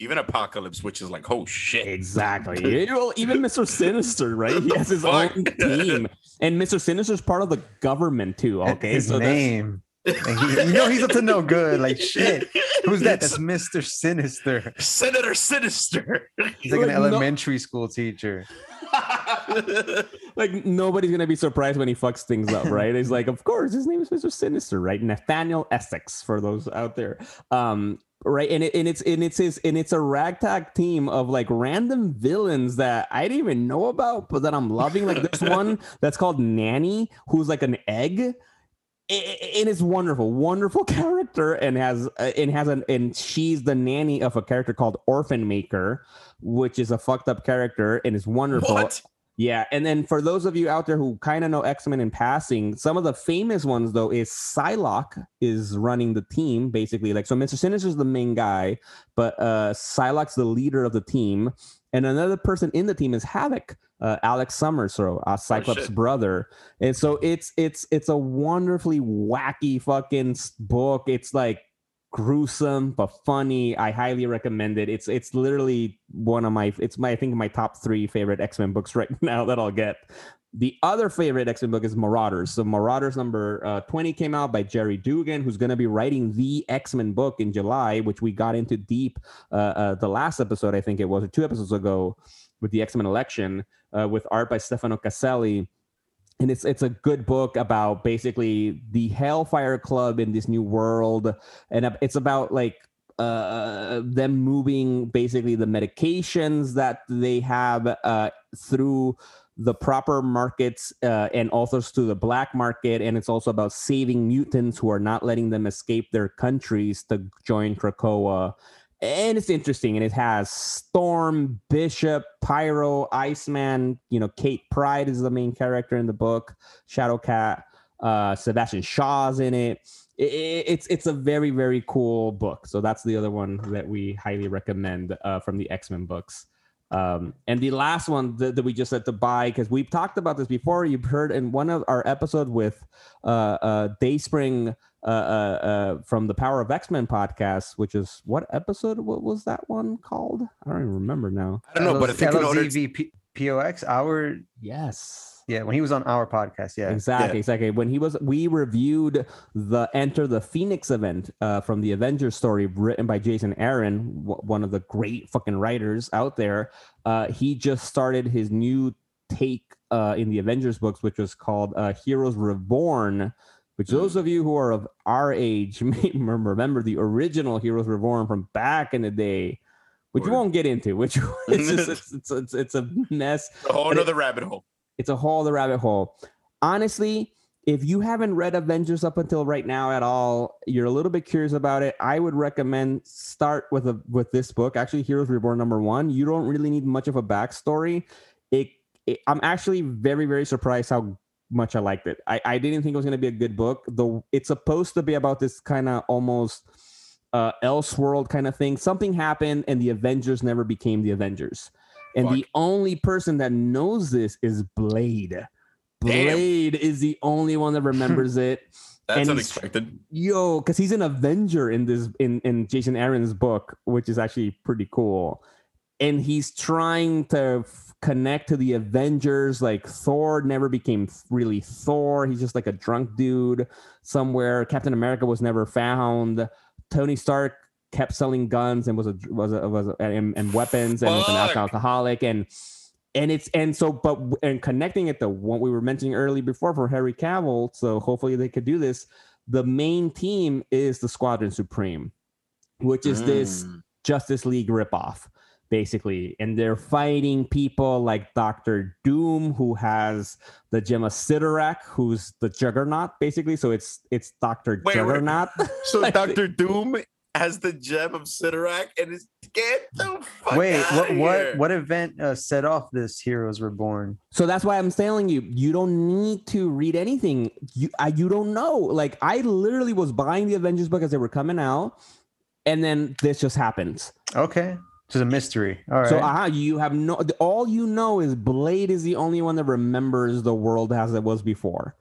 Even Apocalypse, which is like, oh shit. Exactly. well, even Mr. Sinister, right? He has his own team, and Mr. Sinister's part of the government too. Okay, his so that's- name. He, you know he's up to no good. Like shit. Who's that? That's Mr. Sinister. Senator Sinister. He's like an Like, no- elementary school teacher. like nobody's gonna be surprised when he fucks things up, right? He's like, of course, his name is Mr. Sinister, right? Nathaniel Essex for those out there. Um, right, and it, and it's and it's his and it's a ragtag team of like random villains that I didn't even know about, but that I'm loving. Like this one that's called Nanny, who's like an egg. I- I- And it's wonderful, wonderful character, and has uh, and has an and she's the nanny of a character called Orphan Maker, which is a fucked up character and is wonderful. what? Yeah, and then for those of you out there who kind of know X Men in passing, some of the famous ones though is Psylocke is running the team basically. Like so, Mister Sinister's the main guy, but uh Psylocke's the leader of the team, and another person in the team is Havoc, uh, Alex Summers, so uh, Cyclops' shit. brother. And so it's it's it's a wonderfully wacky fucking book. It's like gruesome but funny. I highly recommend it. It's it's literally one of my it's my I think my top three favorite X Men books right now that I'll get. The other favorite X Men book is Marauders. So Marauders number uh, twenty came out by Gerry Duggan, who's going to be writing the X Men book in July, which we got into deep uh, uh, the last episode I think it was or two episodes ago with the X Men election uh, with art by Stefano Caselli and it's it's a good book about basically the Hellfire Club in this new world, and it's about like uh them moving basically the medications that they have uh through the proper markets uh, and also to the black market. And it's also about saving mutants who are not letting them escape their countries to join krakoa and it's interesting and it has storm bishop pyro iceman you know kate pryde is the main character in the book shadowcat uh sebastian shaw's in it. I- I- it's it's a very very cool book so that's the other one that we highly recommend uh, from the x-men books. Um, and the last one that, that we just had to buy because we've talked about this before you've heard in one of our episodes with uh, uh, dayspring uh, uh, uh, from the Power of X Men podcast, which is what episode? What was that one called? I don't even remember now. I don't know, but I think in order to, LZVPOX, our Yes. yeah, when he was on our podcast, yeah. Exactly, Yeah. exactly. When he was, we reviewed the Enter the Phoenix event uh, from the Avengers story written by Jason Aaron, w- one of the great fucking writers out there. Uh, he just started his new take uh, in the Avengers books, which was called uh, Heroes Reborn. Which those of you who are of our age may remember the original Heroes Reborn from back in the day, which we Word. won't get into. Which it's just it's, it's, it's, it's a mess a whole But other rabbit hole. it's a whole other rabbit hole. Honestly, if you haven't read Avengers up until right now at all, you're a little bit curious about it. I would recommend start with a with this book. Actually, Heroes Reborn number one. You don't really need much of a backstory. It, it I'm actually very very surprised how much I liked it. I, I didn't think it was going to be a good book. Though it's supposed to be about this kind of almost uh Elseworld kind of thing. Something happened and the Avengers never became the Avengers. And the only person that knows this is Blade. Damn. Blade is the only one that remembers it. That's and unexpected. Yo, because he's an Avenger in this in in Jason Aaron's book, which is actually pretty cool. And he's trying to connect to the Avengers. Like Thor never became really Thor. He's just like a drunk dude somewhere. Captain America was never found. Tony Stark kept selling guns and was a was a, was a, and, and weapons and was an Fuck. alcoholic and and it's and so but and connecting it to what we were mentioning earlier before for Harry Cavill. So hopefully they could do this. The main team is the Squadron Supreme, which is this Mm. Justice League ripoff, basically. And they're fighting people like Doctor Doom, who has the Gem of Cyttorak, who's the Juggernaut, basically. So it's it's Doctor Wait, wait. Juggernaut. So I Doctor Doom has the gem of Cyttorak, and it's get the fuck Wait, outta what what here. what event uh, set off this Heroes Reborn? So that's why I'm telling you, you don't need to read anything. You I, you don't know. Like I literally was buying the Avengers book as they were coming out, and then this just happens. Okay, just a mystery. All right. So uh, you have no. All you know is Blade is the only one that remembers the world as it was before,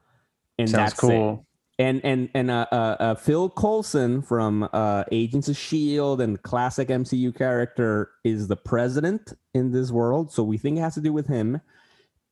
and Sounds that's it. cool. And and and uh, uh, uh, Phil Coulson from uh, Agents of Shield and classic MCU character is the president in this world, so we think it has to do with him.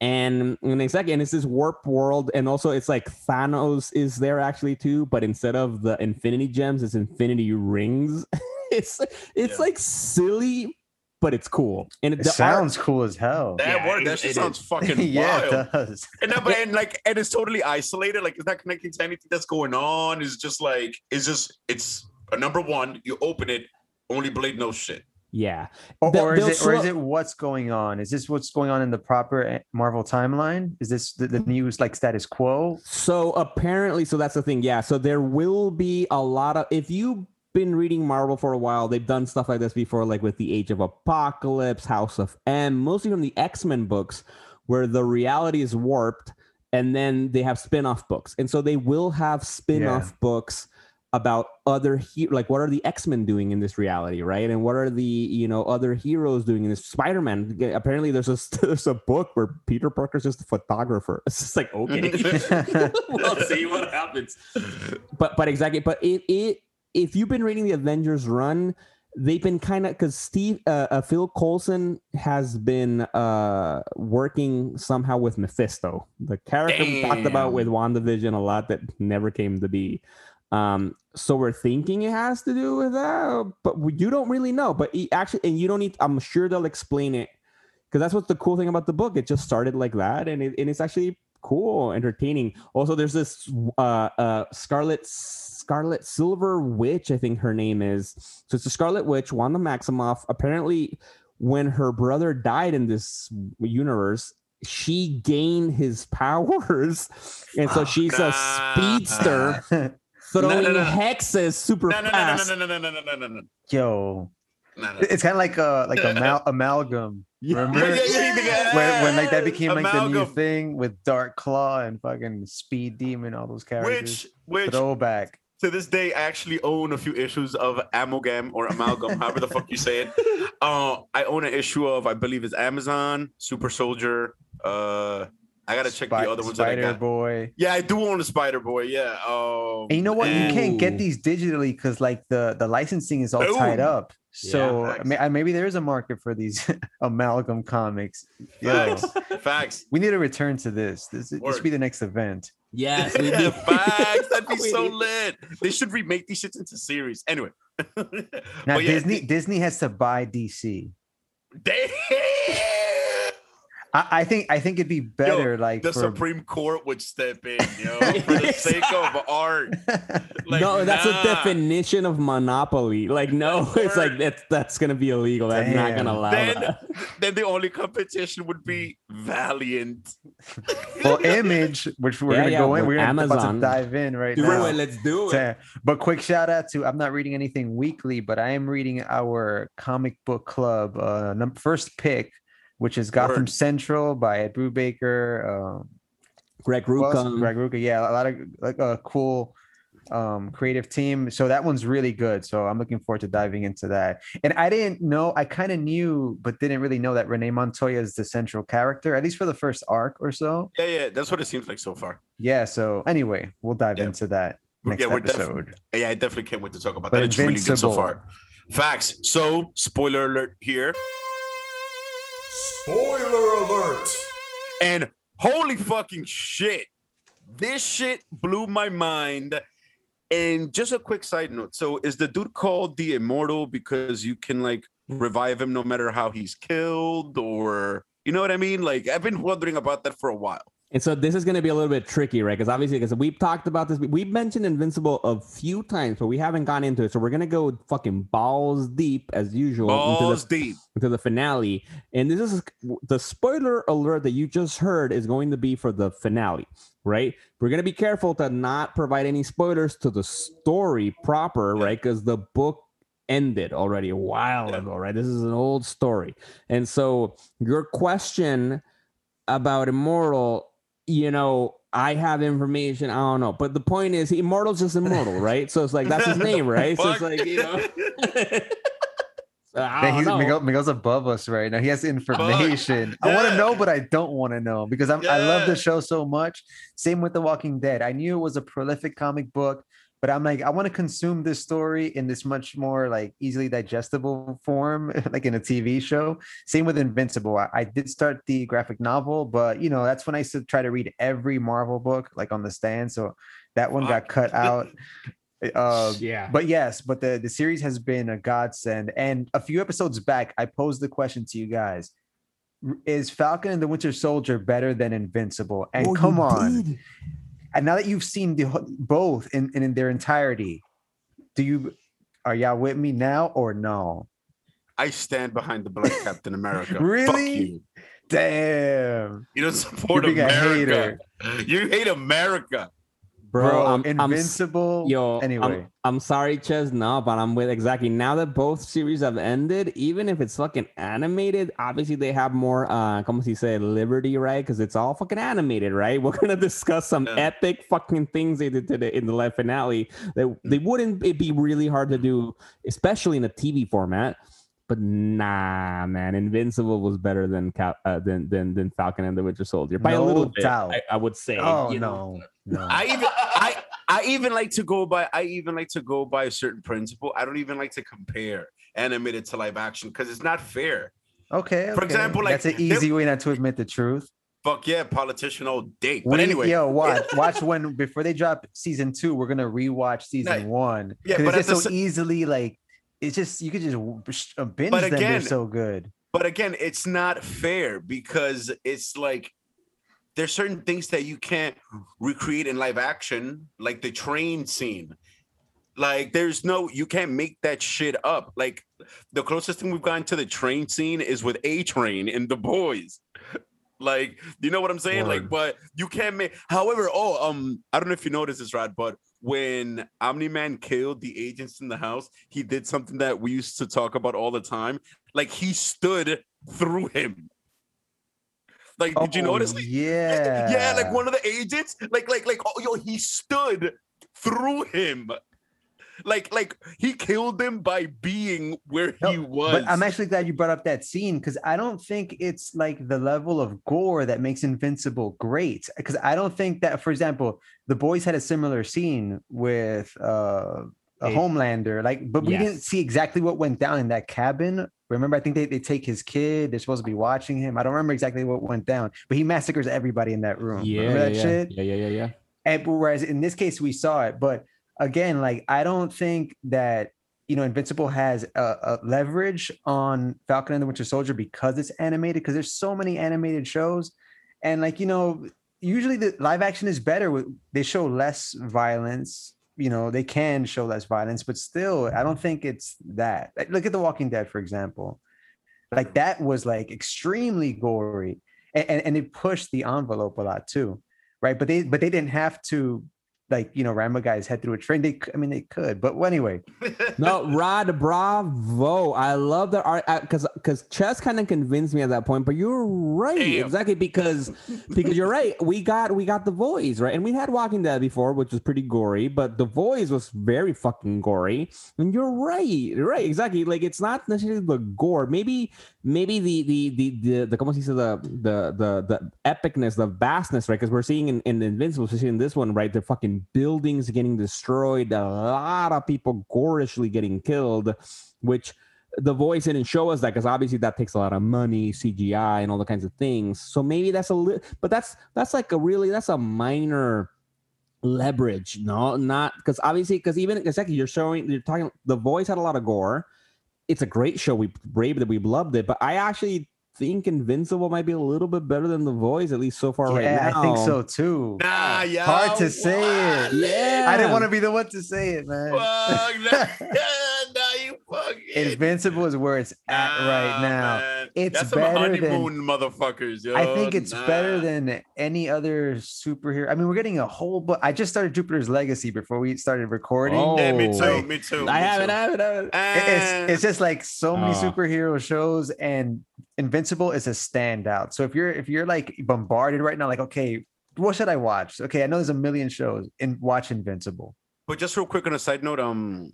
And in a second, it's this warp world, and also it's like Thanos is there actually too, but instead of the Infinity Gems, it's Infinity Rings. it's it's Yeah. like silly, but it's cool. And It the art- sounds cool as hell. that Yeah, word? it- That shit it sounds fucking yeah, wild. it does. And, that, but, and like, and it's totally isolated. Like, it's not connecting to anything that's going on. It's just like, it's just, it's a number one. You open it, only Blade knows shit. yeah, Or, They'll- or is they'll it or is it what's going on? Is this what's going on in the proper eh, Marvel timeline? Is this the, the news like status quo? So apparently, so that's the thing. Yeah. So there will be a lot of if you've been reading Marvel for a while, they've done stuff like this before, like with the Age of Apocalypse, House of M, mostly from the X-Men books, where the reality is warped, and then they have spin-off books. And so they will have spin-off books about other he- like what are the X-Men doing in this reality, right? And what are the you know other heroes doing in this Spider-Man? Apparently there's a there's a book where Peter Parker's just a photographer. It's just like okay. we'll see what happens. But but exactly. But it it if you've been reading the Avengers run, they've been kind of because Steve uh, uh, Phil Coulson has been uh working somehow with Mephisto, the character we talked about Damn. with WandaVision a lot that never came to be. Um, so we're thinking it has to do with that, but we, you don't really know. But he actually, and you don't need. I'm sure they'll explain it because that's what's the cool thing about the book. It just started like that, and it, and it's actually cool, entertaining. Also, there's this uh, uh, Scarlet Scarlet Silver Witch, I think her name is. So it's a Scarlet Witch, Wanda Maximoff. Apparently, when her brother died in this universe, she gained his powers, and so Oh, she's nah. a speedster throwing no, no. hexes super No, no, no, no, fast. no, no, no, no, no, no, no, no, Yo, no, no. it's kind of like a like a mal- amalgam. Yeah. Remember Yeah, yeah, yeah, yeah. when, when like that became like the new thing with Dark Claw and fucking Speed Demon, all those characters. Which, which Throwback. To this day, I actually own a few issues of Amalgam or Amalgam, however the fuck you say it. Uh, I own an issue of, I believe it's Amazon, Super Soldier. Uh, I gotta check the other ones that I Spider got. Boy. Yeah, I do own a Spider Boy. Yeah. Um, And you know what? You can't get these digitally because like the the licensing is all tied up. So facts. may- uh, maybe there is a market for these amalgam comics. Yo, Facts. Facts. we need to return to this. This, this should be the next event. Yes, Yeah, facts. That'd be so lit. They should remake these shits into series. Anyway. Now But yeah, Disney Disney has to buy DC. Damn. I, I think I think it'd be better like The for Supreme Court would step in, yo, for the sake of art. Like, no, that's a definition of monopoly. Like, no, it's like that's that's gonna be illegal. I'm not gonna allow Then, that. then the only competition would be Valiant. well Image, which we're Yeah, gonna yeah, go in. We're gonna about to dive in right Do now. it, let's do it. but quick shout out to I'm not reading anything weekly, but I am reading our comic book club uh num- first pick, which is Gotham Word. Central by Ed Brubaker. Um, Greg who? Rucka. Greg Rucka. Yeah, a lot of like a cool um creative team. So that one's really good. So I'm looking forward to diving into that. And I didn't know, I kind of knew, but didn't really know that Renee Montoya is the central character, at least for the first arc or so. Yeah, yeah, that's what it seems like so far. Yeah. So anyway, we'll dive Yeah. into that We're- next yeah, we're def- episode. Yeah, I definitely can't wait to talk about But that. It's really good so far. Facts. So, spoiler alert here. Spoiler alert! And holy fucking shit. This shit blew my mind. And just a quick side note. So is the dude called the immortal because you can like revive him no matter how he's killed or you know what I mean? Like I've been wondering about that for a while. And so this is going to be a little bit tricky, right? Because obviously, because we've talked about this, we- we've mentioned Invincible a few times, but we haven't gone into it. So we're going to go fucking balls deep as usual into Balls the, deep. into the finale. And this is the spoiler alert that you just heard is going to be for the finale, right? We're going to be careful to not provide any spoilers to the story proper, Yeah. right? Because the book ended already a while Yeah. ago, right? This is an old story. And so your question about Immortal, you know, I have information, I don't know. But the point is Immortal's just immortal, right? So it's like that's his name, right? So it's like, you know. So I don't he's, know. Miguel, Miguel's above us right now. He has information. I want to know, but I don't want to know because I'm, I love the show so much. Same with The Walking Dead. I knew it was a prolific comic book, but I'm like, I want to consume this story in this much more like easily digestible form, like in a TV show. Same with Invincible. I, I did start the graphic novel, but you know, that's when I used to try to read every Marvel book, like on the stand. So that one got cut out. Uh, yeah. but yes, but the the series has been a godsend. And a few episodes back, I posed the question to you guys: Is Falcon and the Winter Soldier better than Invincible? And Oh, come on, did. And now that you've seen the both in, in in their entirety, do you are y'all with me now or no? I stand behind the Black Captain America. Fuck Really? you. Damn, You don't support a America. You hate America. Bro, bro, I'm, I'm Invincible. Yo, anyway, I'm, I'm sorry, Ches, no, but I'm with exactly now that both series have ended, even if it's fucking animated, obviously they have more uh como se say liberty, right? Because it's all fucking animated, right? We're gonna discuss some Yeah. epic fucking things they did today in the live finale. That they wouldn't it be really hard to do, especially in a TV format. But nah, man, Invincible was better than Cap, uh, than than than Falcon and the Winter Soldier by a little bit. doubt. I, I would say. oh you know. no, no. I even I I even like to go by I even like to go by a certain principle. I don't even like to compare animated to live action because it's not fair. okay, For okay. example, like, that's an easy way not to admit the truth. Fuck yeah, politician all day. But We- anyway, yo, watch, watch when before they drop season two, we're gonna rewatch season Right. one. Yeah, but it's at just the so sa- easily like it's just you could just uh, binge But them. They're again- so good. but again, it's not fair because it's like there's certain things that you can't recreate in live action, like the train scene. Like there's no you can't make that shit up. Like the closest thing we've gotten to the train scene is with A Train and the boys. Like, you know what I'm saying? Like, but you can't make however, oh, um, I don't know if you noticed this, Rod, but when Omni Man killed the agents in the house, he did something that we used to talk about all the time. Like he stood through him. Like, did you Oh, notice? Like, Yeah, yeah, like one of the agents, like, like, like, oh, yo, he stood through him. Like, like he killed them by being where he No, was. But I'm actually glad you brought up that scene because I don't think it's like the level of gore that makes Invincible great. Because I don't think that, for example, the boys had a similar scene with uh, a Hey. Homelander, like, but we didn't see exactly what went down in that cabin. Remember, I think they, they take his kid. They're supposed to be watching him. I don't remember exactly what went down, but he massacres everybody in that room. Yeah, remember yeah, that yeah. shit? yeah, yeah, yeah, yeah. And whereas in this case we saw it, but again, like I don't think that you know Invincible has a, a leverage on Falcon and the Winter Soldier because it's animated. Because there's so many animated shows, and like you know, usually the live action is better. With they show less violence. You know, they can show less violence, but still, I don't think it's that. Like, look at The Walking Dead, for example. Like that was like extremely gory, and, and, and it pushed the envelope a lot too right? But they but they didn't have to like you know ram a guy's head through a train. They c- I mean they could, but well, anyway, No, Rod, bravo. I love the art uh, because because Ches kind of convinced me at that point, but you're right. Damn. Exactly because because you're right. We got we got the Boys, right? And we had Walking Dead before, which was pretty gory, but the Boys was very fucking gory. And you're right. Right, exactly. Like it's not necessarily the gore. Maybe maybe the the the the, the como se dice, the the the the epicness, the vastness, right? Because we're seeing in, in Invincible, especially in this one, right? The fucking buildings getting destroyed, a lot of people gorishly getting killed, which the Boys didn't show us that because obviously that takes a lot of money, CGI, and all the kinds of things. So maybe that's a little, but that's that's like a really that's a minor leverage, no, not because obviously because even exactly you're showing you're talking the Boys had a lot of gore. It's a great show. We brave that we loved it, but I actually think Invincible might be a little bit better than the Boys, at least so far right yeah, now. I think so too. nah, yeah. Hard to say it. Yeah. I didn't want to be the one to say it, man. Fuck, nah, nah, you. Invincible is where it's at right now. man. it's That's some better than motherfuckers. Yo. I think it's better than any other superhero. I mean, we're getting a whole book. I just started Jupiter's Legacy before we started recording. Oh. Yeah, me too. Me too. I me haven't. I haven't, I haven't. It- It's it's just like so many Ah. superhero shows, and Invincible is a standout. So if you're if you're like bombarded right now, like okay, what should I watch? Okay, I know there's a million shows, and watch Invincible. But just real quick on a side note, um,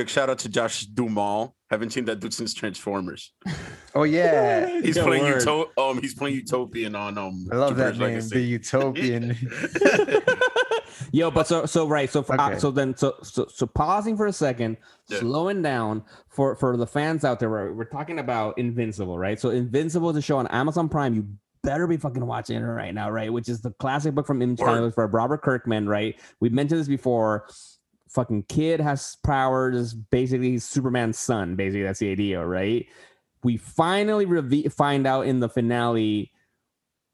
quick shout out to Josh Duhamel. Haven't seen that dude since Transformers. Oh yeah, He's Good playing word. Uto- um, he's playing Utopian on um. I love that name, Legacy. the Utopian. Yo, but so so right. So for, uh, so then so so so pausing for a second, Yeah. slowing down for for the fans out there. We're, we're talking about Invincible, right? So Invincible is a show on Amazon Prime. You better be fucking watching it right now, right? Which is the classic book from Image Word. Comics for Robert Kirkman, right? We've mentioned this before. Fucking kid has powers. Basically, he's Superman's son. Basically, that's the idea, right? We finally reve- find out in the finale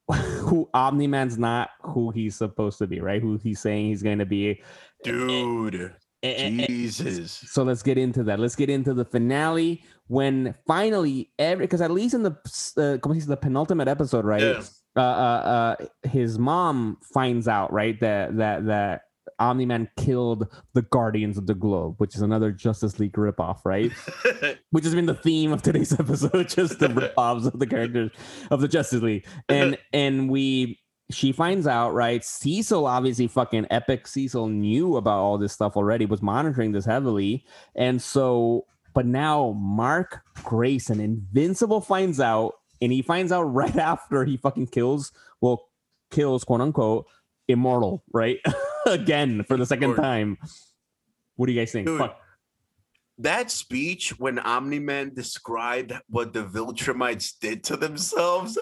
who Omni Man's not who he's supposed to be, right? Who he's saying he's going to be. Dude. Jesus. So let's get into that. Let's get into the finale when finally every because at least in the uh, como se dice, the penultimate episode, right? Yeah. Uh, uh, uh, his mom finds out, right, that that that Omni Man killed the Guardians of the Globe, which is another Justice League ripoff, right? which has been the theme of today's episode, just the ripoffs of the characters of the Justice League. And and we she finds out, right? Cecil obviously fucking epic Cecil knew about all this stuff already, was monitoring this heavily. And so, but now Mark Grayson, Invincible, finds out, and he finds out right after he fucking kills, well, kills quote unquote, immortal, right? Again for the second Lord. time. What do you guys think? Dude, Fuck. that speech when Omni Man described what the Viltrumites did to themselves,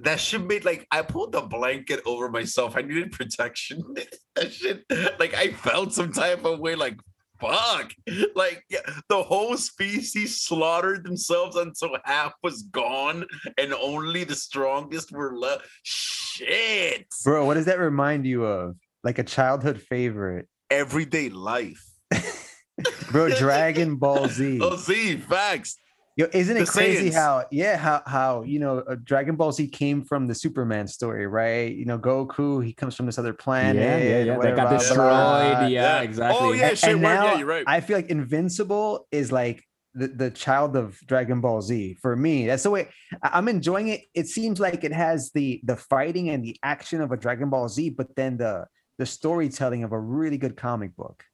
that shit made like I pulled the blanket over myself. I needed protection. that shit, like I felt some type of way, like fuck. Like yeah, the whole species slaughtered themselves until half was gone and only the strongest were left. Shit. Bro, what does that remind you of? Like a childhood favorite. Everyday life. Bro, Dragon Ball Z. Oh, Z, facts. Yo, isn't it The crazy Saiyans. how yeah how how you know uh, Dragon Ball Z came from the Superman story, right? You know, Goku he comes from this other planet. yeah, yeah, yeah. That whatever, got blah, destroyed. blah, blah. Yeah, Yeah. exactly. Oh, yeah. A- shit, and word, yeah, you're right. I feel like Invincible is like the, the child of Dragon Ball Z for me. That's the way I'm enjoying it. It seems like it has the the fighting and the action of a Dragon Ball Z, but then the the storytelling of a really good comic book.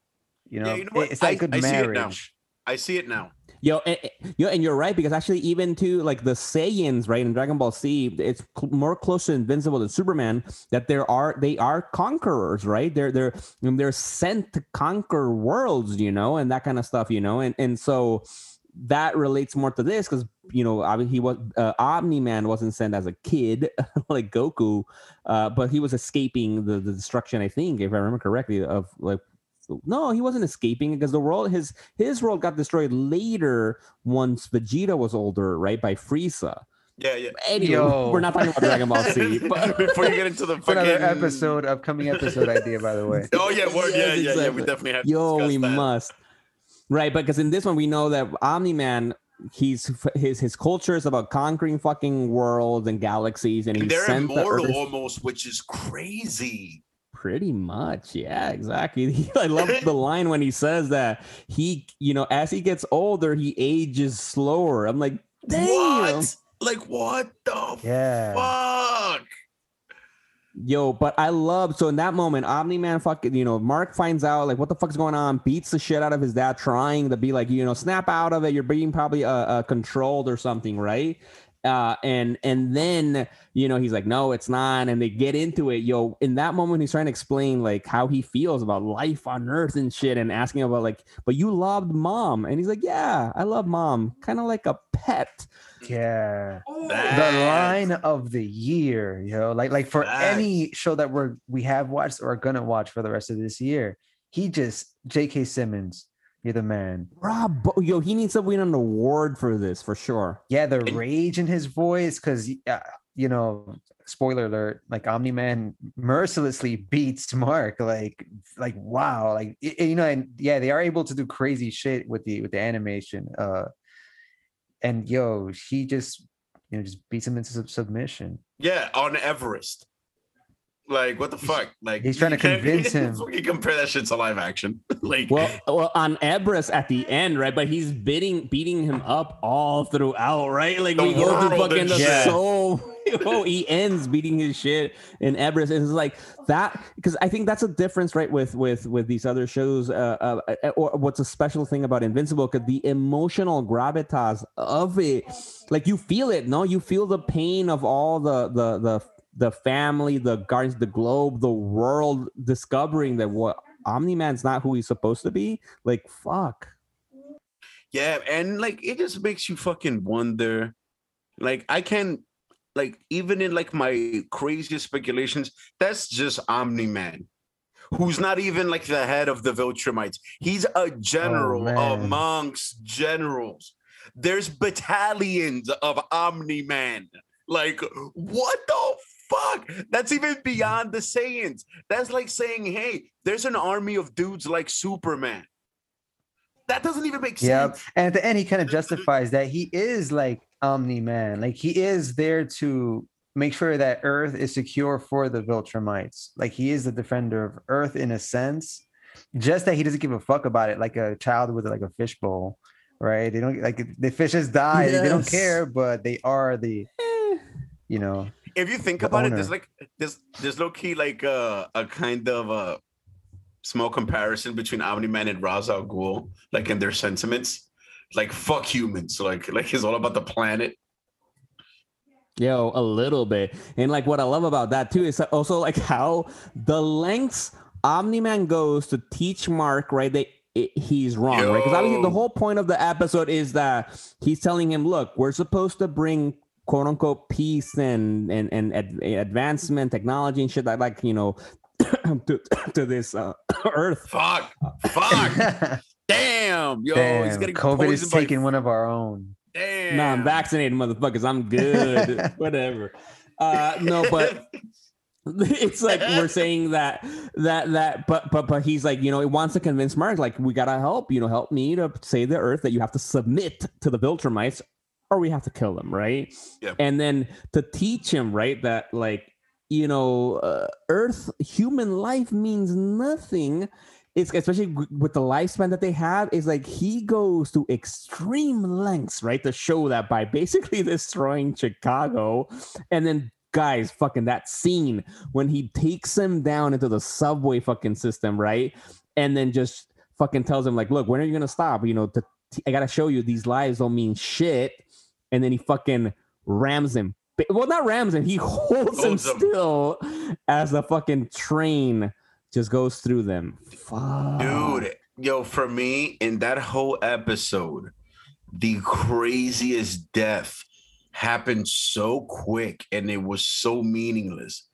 You know, Yeah, you know what? it's that I- good I see it now. marriage. I see it now. Yo, and, and- yo, and you're right because actually, even to like the Saiyans, right in Dragon Ball Z, it's cl- more close to Invincible than Superman. That there are they are conquerors, right? They're they're they're sent to conquer worlds, you know, and that kind of stuff, you know, and and so that relates more to this because you know obviously he was uh, Omni Man wasn't sent as a kid like Goku, uh, but he was escaping the, the destruction. I think, if I remember correctly, of like. No, he wasn't escaping because the world his his world got destroyed later once Vegeta was older, right? By Frieza. Yeah, yeah. Anyway, Yo. we're not talking about Dragon Ball Z. But Before you get into the It's another fucking episode, upcoming episode idea, by the way. Oh yeah, word, yeah, Yes, yeah, yeah. We definitely have to yo, discuss we that. must. Right, because in this one we know that Omni Man, he's his his culture is about conquering fucking worlds and galaxies, and And he's they're sent to immortal Earth almost, which is crazy. pretty much. Yeah, exactly. I love the line when he says that he, you know, as he gets older, he ages slower. I'm like, damn. What? Like what the Yeah. fuck? Yo, but I love so in that moment, Omni Man fucking, you know, Mark finds out like what the fuck's going on, beats the shit out of his dad, trying to be like, you know, snap out of it. You're being probably uh, uh controlled or something, right? Uh, and and then you know he's like, no, it's not, and they get into it. Yo, in that moment, he's trying to explain like how he feels about life on Earth and shit, and asking about like, but you loved mom, and he's like, yeah, I love mom, kind of like a pet. Yeah. the line of the year, you know, like like for any show that we're we have watched or are gonna watch for the rest of this year, he just J.K. Simmons, you're the man. Rob, yo, he needs to win an award for this for sure. Yeah, the rage in his voice, because uh, you know, spoiler alert, like Omni Man mercilessly beats Mark, like like wow, like y- you know, and yeah, they are able to do crazy shit with the with the animation. Uh, and yo, he just you know just beats him into sub- submission. Yeah, on Everest. Like what the fuck? Like he's trying to convince him. You compare that shit to live action. like Well, well, on Everest at the end, right? But he's beating beating him up all throughout, right? Like The we go through fucking and the shit. soul. Oh, he ends beating his shit in Everest. And it's like that because I think that's a difference, right? With with with these other shows, uh, uh, uh, or what's a special thing about Invincible? Because the emotional gravitas of it, like you feel it, no, you feel the pain of all the the the the family, the guardians, the globe, the world discovering that what Omni Man's not who he's supposed to be. Like fuck. Yeah, and like it just makes you fucking wonder. Like I can like even in like my craziest speculations, that's just Omni Man. Who's not even like the head of the Viltrumites. He's a general oh, man. amongst generals. There's battalions of Omni Man. Like, what the fuck? That's even beyond the Saiyans. That's like saying, hey, there's an army of dudes like Superman. That doesn't even make sense. And at the end, he kind of justifies that he is like Omni Man. Like he is there to make sure that Earth is secure for the Viltrumites. Like he is the defender of Earth in a sense. Just that he doesn't give a fuck about it, like a child with like a fishbowl, right? They don't like the fishes die. They don't care, but they are the, Eh. you know, if you think the about it, there's like there's there's low key like a a kind of a small comparison between Omni Man and Ra's al Ghul, like in their sentiments. Like fuck humans, like like it's all about the planet. Yo, a little bit. And like what I love about that too is also like how the lengths Omni Man goes to teach Mark, right? They it, he's wrong, right? Because obviously the whole point of the episode is that he's telling him, look, we're supposed to bring quote unquote peace and and and ad- advancement, technology and shit like like you know to, to this uh, earth. Fuck, fuck, damn, yo, he's getting COVID is poisoned by- taking one of our own. Damn, No, I'm vaccinated, motherfuckers. I'm good. Whatever. Uh, no, but it's like we're saying that that that but but but he's like you know he wants to convince Mark like we gotta help you know help me to save the earth that you have to submit to the Viltrumites or we have to kill them right Yeah. and then to teach him right that like you know uh, earth human life means nothing it's especially with the lifespan that they have is like he goes to extreme lengths right to show that by basically destroying chicago. And then guys fucking that scene when he takes him down into the subway fucking system right? And then just fucking tells him like look when are you gonna stop? You know to, i gotta show you these lives don't mean shit. And then he fucking rams him. Well not rams him he holds him Holds him. still as the fucking train just goes through them. Fuck. dude yo for me in that whole episode the craziest death happened so quick and it was so meaningless.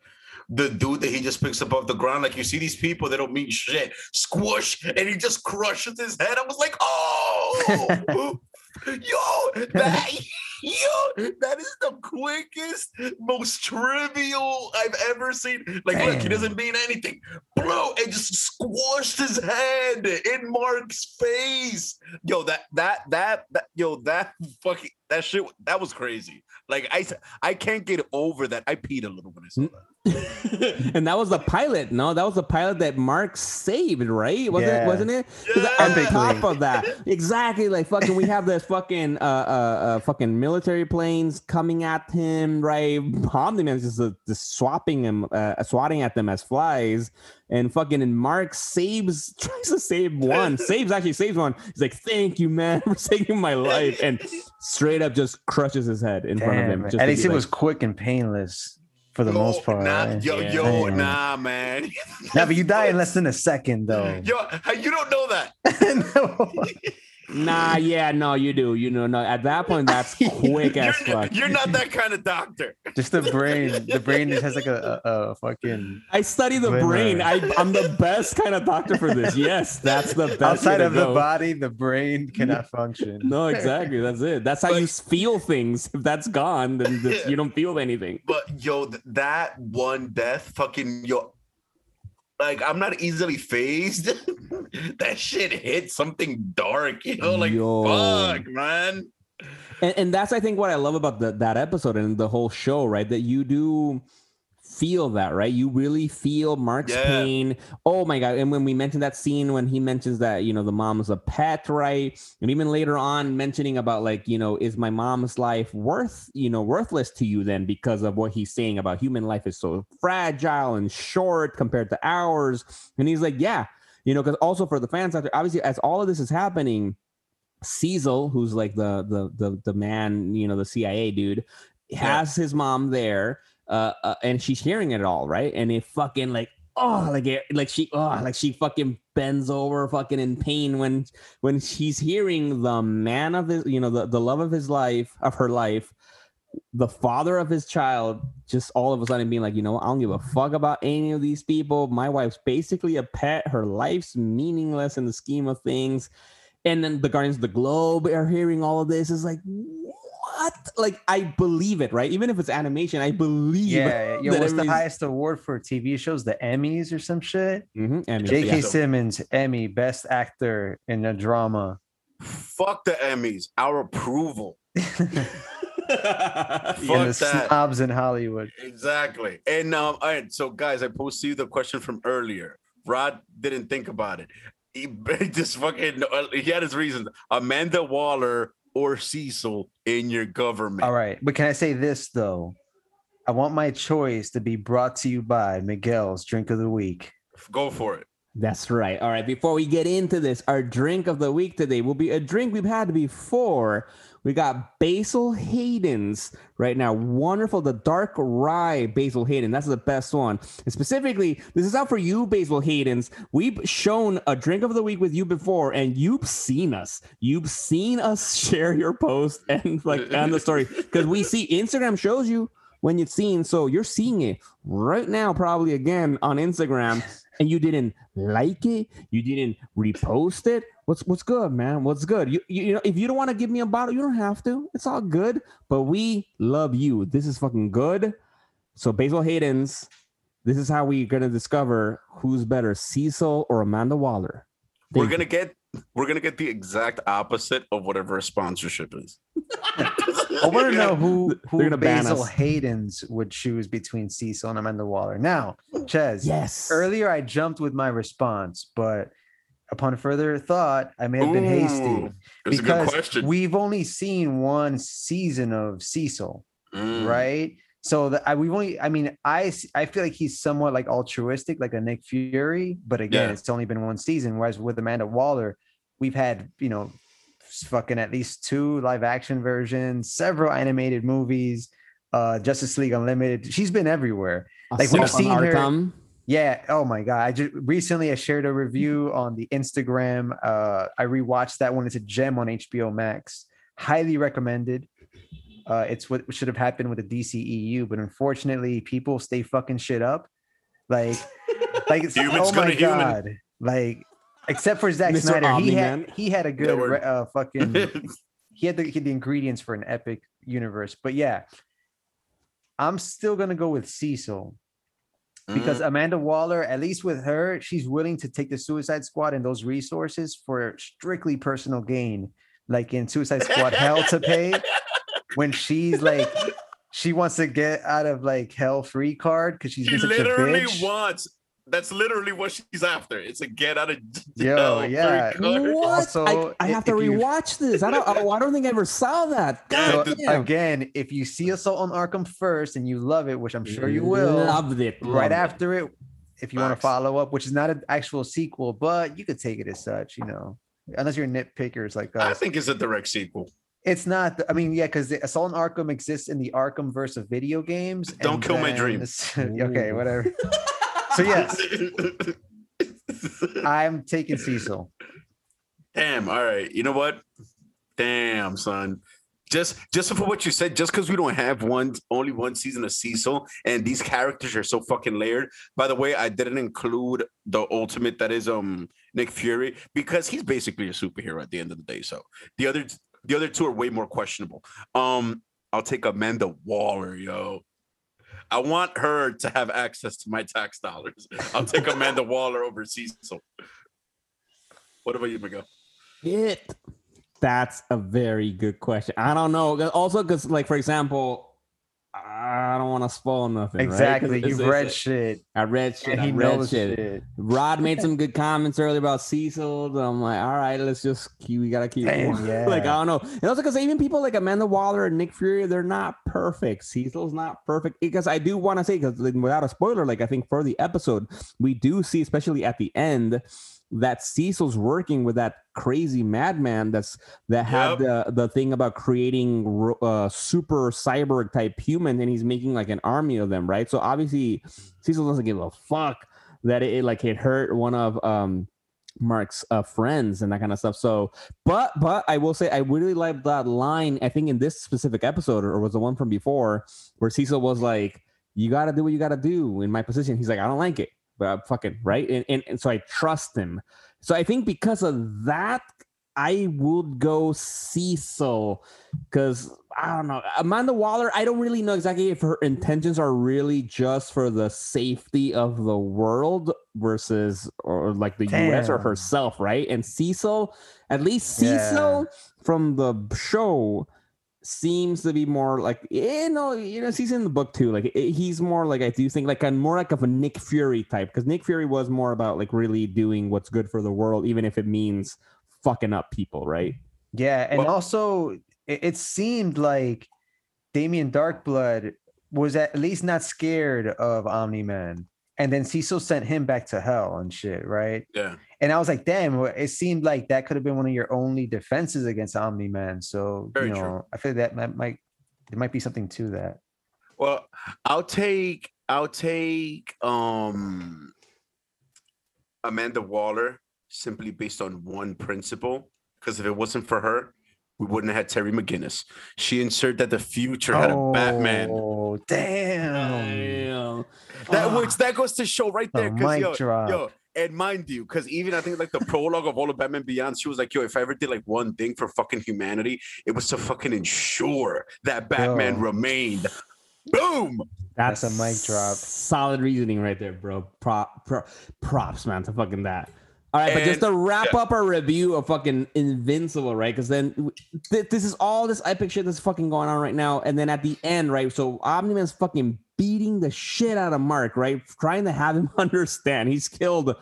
The dude that he just picks up off the ground like you see these people they don't mean shit. Squish and he just crushes his head. I was like oh! Yo that yo that is the quickest most trivial i've ever seen. Like look he doesn't mean anything. Bro and just squashed his head in mark's face. Yo that that that, that yo that fucking that shit that was crazy like i i can't get over that i peed a little when i saw that and that was the pilot. No, that was the pilot that Mark saved, right? Wasn't Yeah. it? Wasn't it? 'Cause Yeah. On top of that, exactly. Like fucking, we have this fucking uh, uh, uh fucking military planes coming at him, right? Omni Man's just uh, just swapping him, uh, swatting at them as flies, and fucking and Mark saves, tries to save one, saves actually saves one. He's like, "Thank you, man, for saving my life," and straight up just crushes his head in front of him. Damn, just at to least it like, was quick and painless for the Yo, most part. nah, right? yo Yeah. yo Damn. nah man Nah, but you die in less than a second, though. yo you don't know that No. Nah, yeah, no, you do. You know, no. At that point, that's quick as you're, fuck. you're not that kind of doctor Just the brain. The brain just has like a, a, a fucking I study the Glimmer. brain. I, I'm the best kind of doctor for this. Yes, that's the best. outside to of the body, the brain cannot function. No, exactly. That's it. That's how you feel things. If that's gone, then th- you don't feel anything. But yo, that one death, fucking yo, like I'm not easily phased. that shit hit something dark, you know, like Yo. fuck, man. and, and that's I think what I love about the, that episode and the whole show, right? That you do feel that, right? You really feel Mark's Yeah. pain. Oh my god! And when we mentioned that scene when he mentions that you know the mom's a pet, right? And even later on mentioning about like you know is my mom's life worth you know worthless to you then because of what he's saying about human life is so fragile and short compared to ours, and he's like, yeah, you know, because also for the fans out there, obviously as all of this is happening. Cecil, who's like the the the the man, you know, the CIA dude, has his mom there, uh, uh, and she's hearing it all, right? And it fucking like oh, like it, like she oh, like she fucking bends over, fucking in pain when when she's hearing the man of his, you know, the the love of his life, of her life, the father of his child, just all of a sudden being like, you know, I don't give a fuck about any of these people. My wife's basically a pet. Her life's meaningless in the scheme of things and then the Guardians of the Globe are hearing all of this. Is like, what? Like, I believe it, right? Even if it's animation, I believe. Yeah, yo, that what's the highest award for TV shows? The Emmys or some shit? Mm-hmm. and J.K. yeah. Simmons, Emmy, Best Actor in a Drama. Fuck the Emmys. Our approval. Yeah. Fuck and the that. snobs in Hollywood. Exactly. And um, all right. So, guys, I posed to you the question from earlier. Rod didn't think about it. He just fucking. uh, He had his reasons. Amanda Waller or Cecil in your government. All right, but can I say this though? I want my choice to be brought to you by Miguel's Drink of the Week. Go for it. That's right. All right. Before we get into this, our drink of the week today will be a drink we've had before. We got Basil Hayden's right now. Wonderful. The dark rye Basil Hayden. That's the best one. And specifically, this is out for you, Basil Hayden's. We've shown a drink of the week with you before, and you've seen us. You've seen us share your post and like on the story because we see Instagram shows you when you've seen. So you're seeing it right now, probably again on Instagram, and you didn't like it, you didn't repost it. What's what's good, man? What's good? You you, you know, if you don't want to give me a bottle, you don't have to. It's all good. But we love you. This is fucking good. So Basil Hayden's. This is how we're gonna discover who's better, Cecil or Amanda Waller. We're gonna get. We're gonna get the exact opposite of whatever a sponsorship is. I want to know who who gonna Basil. Hayden's would choose between Cecil and Amanda Waller. Now, Ches, Yes. earlier I jumped with my response, but upon further thought, I may have been hasty Ooh, It's a good because we've only seen one season of Cecil. Mm. right? So that I we've only, I mean, I s- I feel like he's somewhat like altruistic, like a Nick Fury, but again, Yeah. it's only been one season. Whereas with Amanda Waller, we've had you know, fucking at least two live action versions, several animated movies, uh, Justice League Unlimited. She's been everywhere. like, we've seen her- Arkham. Yeah. Oh my god. I just recently I shared a review on the Instagram. Uh, I rewatched that one. It's a gem on HBO Max. Highly recommended. Uh, it's what should have happened with the DCEU, but unfortunately, people stay fucking shit up. Like, like it's, Humans oh gonna my human. god. Like, except for Zack Mr. Snyder, he Omni-Man. had he had a good re- uh, fucking he had the, he had the ingredients for an epic universe. But yeah, I'm still gonna go with Cecil because Mm. Amanda Waller, at least with her, she's willing to take the Suicide Squad and those resources for strictly personal gain, like in Suicide Squad Hell to Pay, when she's like, she wants to get out of like Hell Free card because she's she been such a literally bitch. wants. That's literally what she's after. It's a get out of Yo, jail free yeah. What? Also, I, I have to if you- rewatch this. I don't. Oh, I don't think I ever saw that. God So, damn. again, if you see Assault on Arkham first and you love it, which I'm sure you will, Loved it. right loved after it, if you want to follow up, which is not an actual sequel, but you could take it as such, you know, unless you're nitpickers like I think it's a direct sequel. It's not. I mean, yeah, because Assault on Arkham exists in the Arkham verse of video games. Don't and kill my dreams. okay, whatever. So yes, I'm taking Cecil. Damn. All right. You know what? Damn, son. Just just for what you said, just because we don't have one only one season of Cecil and these characters are so fucking layered. By the way, I didn't include the ultimate that is um Nick Fury because he's basically a superhero at the end of the day. So the other the other two are way more questionable. Um, I'll take Amanda Waller, yo. I want her to have access to my tax dollars. I'll take Amanda Waller over Cecil. What about you, Miguel? It. That's a very good question. I don't know. Also, because like for example, don't want to spoil nothing. Exactly. it's- You've read shit. I read shit. And I he read knows shit. shit. Rod made some good comments earlier about Cecil. I'm like, all right, let's just keep. We gotta keep. Damn, going. yeah. like I don't know, and also because even people like Amanda Waller and Nick Fury, they're not perfect. Cecil's not perfect because I do want to say because without a spoiler, like I think for the episode, we do see, especially at the end, that Cecil's working with that crazy madman that's that had the the thing about creating uh, super cyborg type human, and he's making like an army of them, right? So obviously, Cecil doesn't give a fuck that it, it, like it hurt one of um Mark's uh, friends and that kind of stuff. So, but but I will say I really like that line. I think in this specific episode, or was the one from before, where Cecil was like, "You got to do what you got to do." In my position, he's like, "I don't like it." But I'm fucking right, and, and and so I trust him. So I think because of that, I would go Cecil because I don't know Amanda Waller. I don't really know exactly if her intentions are really just for the safety of the world versus or like the U.S. or herself, right? And Cecil, at least Yeah. Cecil from the show seems to be more like you know you know he's in the book too like eh, he's more like i do think like a more like of a nick fury type because nick fury was more about like really doing what's good for the world even if it means fucking up people right Yeah, and Well- also it, it seemed like Damien Darkblood was at least not scared of Omni Man, and then Cecil sent him back to hell and shit, right? Yeah. And I was like, damn, it seemed like that could have been one of your only defenses against Omni Man. So Very you true. know, I feel that might, might there might be something to that. Well, I'll take I'll take um Amanda Waller simply based on one principle. Because if it wasn't for her, we wouldn't have had Terry McGinnis. She inserted that the future had a Batman. Oh, damn. Damn. That Ah. which that goes to show right there. Because mic yo, drop. yo, and mind you, because even I think like the prologue of all of Batman Beyond, she was like, yo, if I ever did like one thing for fucking humanity, it was to fucking ensure that Batman Yo. remained. Boom. That's a mic drop. Solid reasoning right there, bro. Prop, pro, props, man, to fucking that. All right, but just to wrap yeah. up our review of fucking Invincible, right? Because then th- this is all this epic shit that's fucking going on right now. And then at the end, right? So Omni Man's fucking beating the shit out of Mark, right? Trying to have him understand. He's killed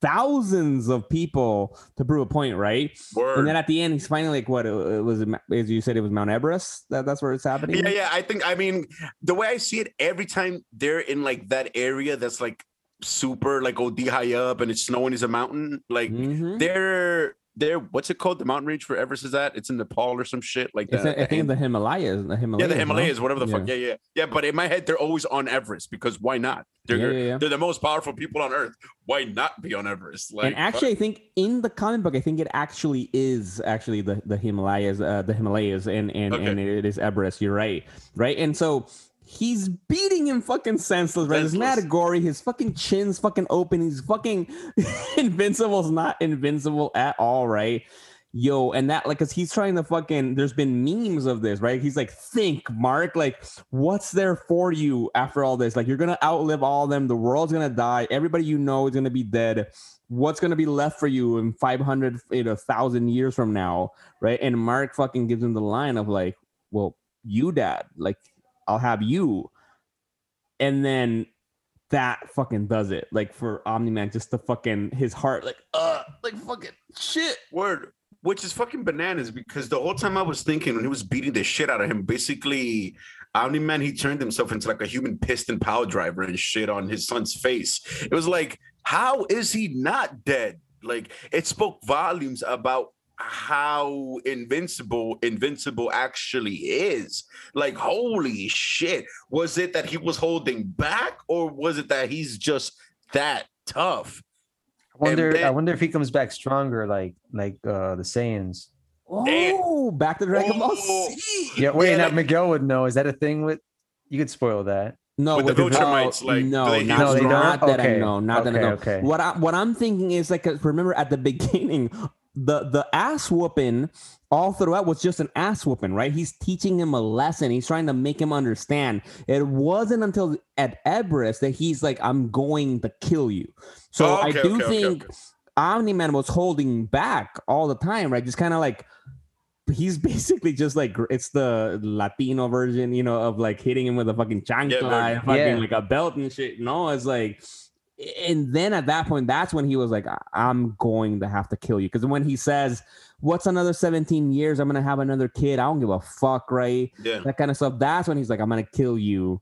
thousands of people to prove a point, right? Word. And then at the end, he's finally like, what? Uh, uh, it was, as you said, it was Mount Everest. That, that's where it's happening. Yeah, yeah. I think I mean the way I see it, every time they're in like that area that's like super like OD high up and it's snowing is a mountain, like Mhm. they're they're what's it called? The mountain range for Everest is that? It's in Nepal or some shit like that. I think the Himalayas. The Himalayas. yeah, the? Himalayas, whatever the fuck. Yeah, yeah, yeah. But in my head, they're always on Everest because why not? They're Yeah, yeah, yeah. they're the most powerful people on Earth. Why not be on Everest? Like, and actually, I think in the comic book, I think it actually is actually the the Himalayas, uh, the Himalayas, and and Okay. and it is Everest. You're right, right? And so he's beating him fucking senseless, right? It's Senseless. mad gory. His fucking chin's fucking open. He's fucking invincible's not invincible at all, right? Yo, and that like, cause he's trying to fucking. There's been memes of this, right? He's like, think, Mark, like, what's there for you after all this? Like, you're gonna outlive all of them. The world's gonna die. Everybody you know is gonna be dead what's to be left for you in 500 you know thousand years from now right and mark fucking gives him the line of like well you dad like i'll have you and then that fucking does it like for omni-man just the fucking his heart like uh like fucking shit Word. Which is fucking bananas because the whole time I was thinking when he was beating the shit out of him, basically, Omni Man, he turned himself into like a human piston power driver and shit on his son's face. It was like, how is he not dead? Like, it spoke volumes about how invincible invincible actually is like holy shit was it that he was holding back or was it that he's just that tough I wonder. I wonder if he comes back stronger, like like uh the Saiyans. Damn. oh back to dragon ball Oh. Z. Yeah, wait, Yeah, now like- Miguel would know. Is that a thing with? You could spoil that. No, With the with Viltrumites, like, do no, they not, No, don't? not that I know, not that I know. okay. What I what I'm thinking is like, remember at the beginning, the the ass whooping all throughout was just an ass whooping, right? He's teaching him a lesson. He's trying to make him understand. It wasn't until at Everest that he's like, "I'm going to kill you." So Oh, I do okay, okay, think okay. Omni Man was holding back all the time, right? Just kind of like he's basically just like it's the Latino version, you know, of like hitting him with a fucking chancla, Yeah, fucking yeah. like a belt and shit. No, it's like, and then at that point, that's when he was like, "I- "I'm going to have to kill you," because when he says, "What's another 17 years? I'm gonna have another kid. I don't give a fuck," right? Yeah. That kind of stuff. That's when he's like, "I'm gonna kill you."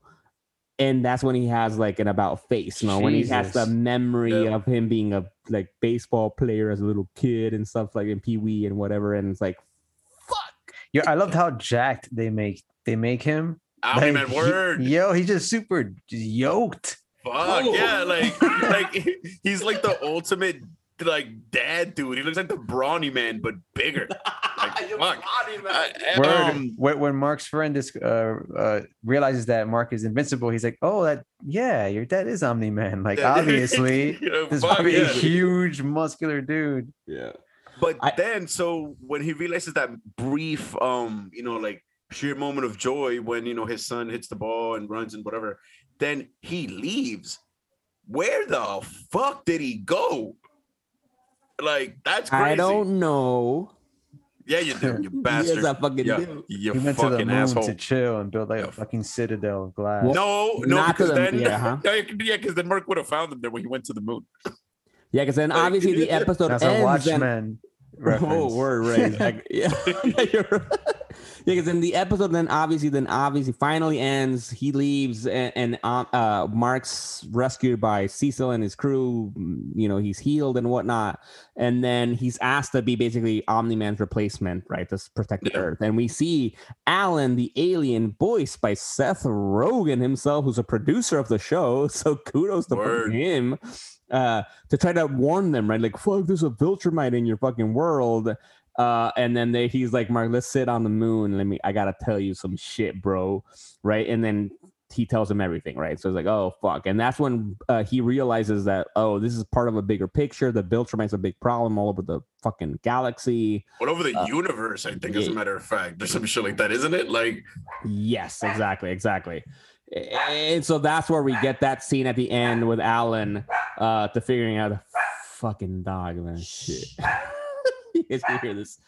And that's when he has like an about face, you know, when he has the memory Yeah. of him being a like baseball player as a little kid and stuff like in Pee Wee and whatever. And it's like, fuck. Yeah, I loved how jacked they make they make him. Omni Like, Man he- word. yo, he's just super yoked. Fuck Oh. yeah, like like he's like the ultimate like dad dude. He looks like the brawny man, but bigger. Like, fuck. I- I- Word. um, when, when Mark's friend is, uh, uh, realizes that Mark is invincible, he's like, "Oh, that yeah, your dad is Omni Man. Like obviously, You know, this fuck, fucking yeah. huge muscular dude." Yeah. But I- then, so when he realizes that brief, um, you know, like sheer moment of joy when you know his son hits the ball and runs and whatever, then he leaves. Where the fuck did he go? Like that's crazy. I don't know. Yeah, you do, you Yes, bastard. I fucking yeah, do. you He went to the moon asshole. to chill and build like a fucking citadel of glass. Well, no, no, because the- then yeah, huh? yeah, yeah, because then Mark would have found him there when he went to the moon. Yeah, because then obviously the episode That's a ends. and- Watchmen reference. Oh, word, right. Like, yeah, because in the episode, then obviously, then obviously, finally ends. He leaves, and, and um, uh, Mark's rescued by Cecil and his crew. mm, You know, he's healed and whatnot, and then he's asked to be basically Omni Man's replacement, right, to protect the Yeah. Earth. And we see Alan, the alien, voiced by Seth Rogen himself, who's a producer of the show. So kudos to him uh, to try to warn them, right? Like, fuck, there's a Viltrumite in your fucking world. Uh, and then they, he's like, Mark, let's sit on the moon. Let me, I gotta tell you some shit, bro. Right. And then he tells him everything, right? So it's like, oh, fuck. And that's when uh, he realizes that, oh, this is part of a bigger picture. The Viltrumite's a big problem all over the fucking galaxy. All over the Uh, universe, I think, as a matter of fact. There's some shit like that, isn't it? Like, Yes, exactly, exactly. And so that's where we get that scene at the end with Alan uh to figuring out a fucking dog man shit. you guys can hear this.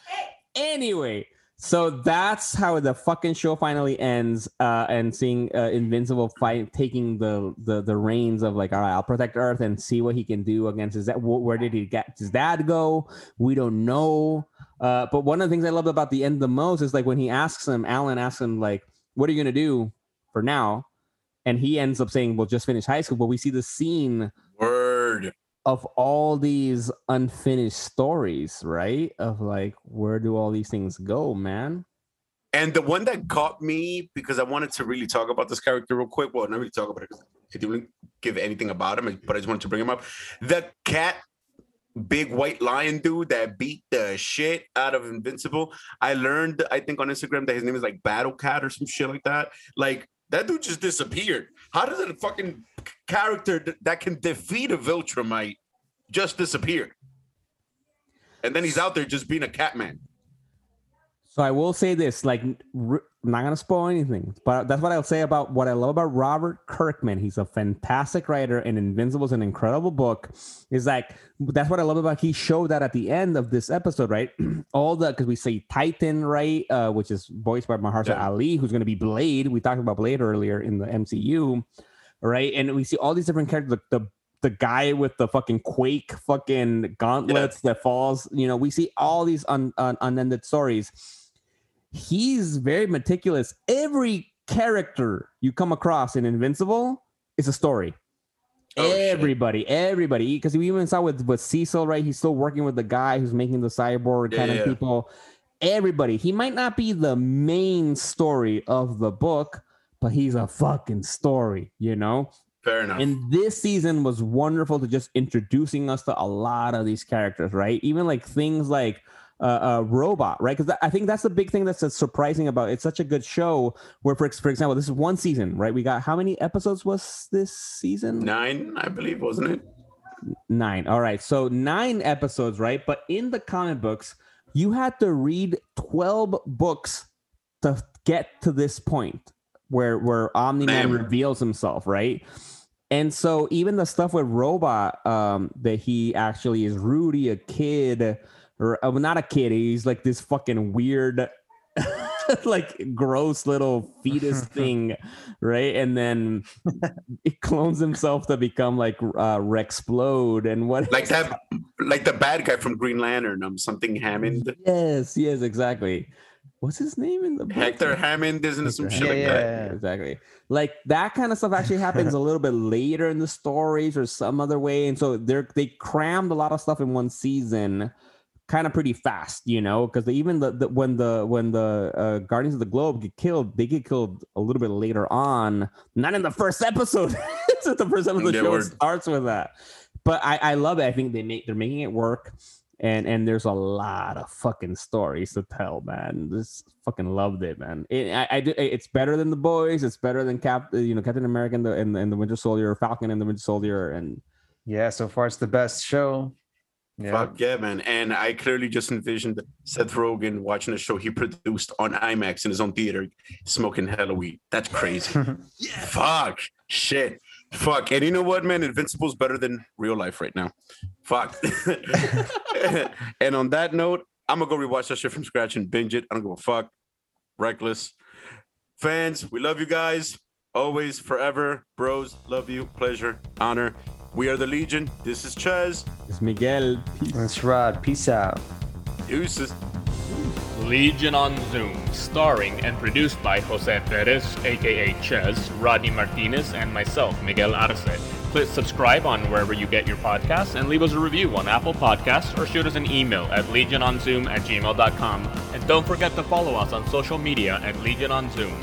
Anyway, so that's how the fucking show finally ends uh and seeing uh, Invincible fight taking the the the reins of like all right, I'll protect Earth and see what he can do against his dad. Where did he get his dad go? We don't know. Uh, but one of the things I love about the end the most is like when he asks him, Alan asks him like, "What are you gonna do for now?" And he ends up saying, We'll just finish high school." But we see the scene word. of all these unfinished stories, right? Of like, where do all these things go, man? And the one that caught me because I wanted to really talk about this character real quick. Well, not really talk about it because I didn't give anything about him, but I just wanted to bring him up. The cat, big white lion dude that beat the shit out of Invincible. I learned, I think, on Instagram that his name is like Battle Cat or some shit like that. Like that dude just disappeared. How does a fucking character that can defeat a Viltrumite just disappear? And then he's out there just being a cat man. So I will say this, like, r- I'm not gonna spoil anything, but that's what I'll say about what I love about Robert Kirkman. He's a fantastic writer, and Invincible is an incredible book. Is like that's what I love about. He showed that at the end of this episode, right? All the because we say Titan, right, uh, which is voiced by Mahershala Yeah. Ali, who's gonna be Blade. We talked about Blade earlier in the MCU, right? And we see all these different characters. The, the the guy with the fucking quake fucking gauntlets that falls you know we see all these un, un, unended stories he's very meticulous every character you come across in invincible is a story Oh, shit. everybody everybody because we even saw with with cecil right he's still working with the guy who's making the cyborg Yeah, kind yeah. of people everybody he might not be the main story of the book but he's a fucking story you know Fair enough. and this season was wonderful to just introducing us to a lot of these characters, right? Even like things like uh, uh robot, right? Because I think that's the big thing that's surprising about it. it's such a good show. Where, for for example, this is one season, right? We got how many episodes was this season? Nine, I believe, wasn't it? Nine. All right. So nine episodes, right? But in the comic books, you had to read 12 books to get to this point where where Omni-Man reveals himself, right? And so even the stuff with Robot, um, that he actually is Rudy, a kid, or uh, not a kid, he's like this fucking weird, like gross little fetus thing, right? And then he clones himself to become like uh Rex Splode and what Like that, like the bad guy from Green Lantern, um, something Hammond. Yes, yes, exactly. What's his name in the book? Hector Hammond, isn't it some Hector shit like Hammond. that? Yeah. Yeah, exactly. Like that kind of stuff actually happens a little bit later in the stories or some other way, and so they're they crammed a lot of stuff in one season, kind of pretty fast, you know, because even the, the when the when the uh, Guardians of the Globe get killed, they get killed a little bit later on, not in the first episode. so the first episode of the Yeah, show word. starts with that. But I, I love it. I think they make they're making it work and and there's a lot of fucking stories to tell, man. Just fucking loved it, man. It, I, I do, it's better than the boys. It's better than Cap, you know, Captain America and the and, the- and the Winter Soldier, Falcon and the Winter Soldier, and Yeah, so far it's the best show. Yeah. Fuck yeah, man. And I clearly just envisioned Seth Rogen watching a show he produced on IMAX in his own theater, smoking hella weed. That's crazy. yeah. Fuck. Shit. Fuck. And you know what, man? Invincible's better than real life right now. Fuck. and on that note, I'm gonna go rewatch that shit from scratch and binge it. I don't give a fuck. Reckless. Fans, we love you guys. Always, forever. Bros, love you. Pleasure, honor. We are the Legion. This is Ches. it's Miguel. That's Rod. Peace out. Deuces. Legion on Zoom, starring and produced by Jose Perez, aka Ches, Rodney Martinez, and myself, Miguel Arce. Please subscribe on wherever you get your podcasts and leave us a review on Apple Podcasts or shoot us an email at legiononzoom at gmail.com. And don't forget to follow us on social media at Legion on Zoom.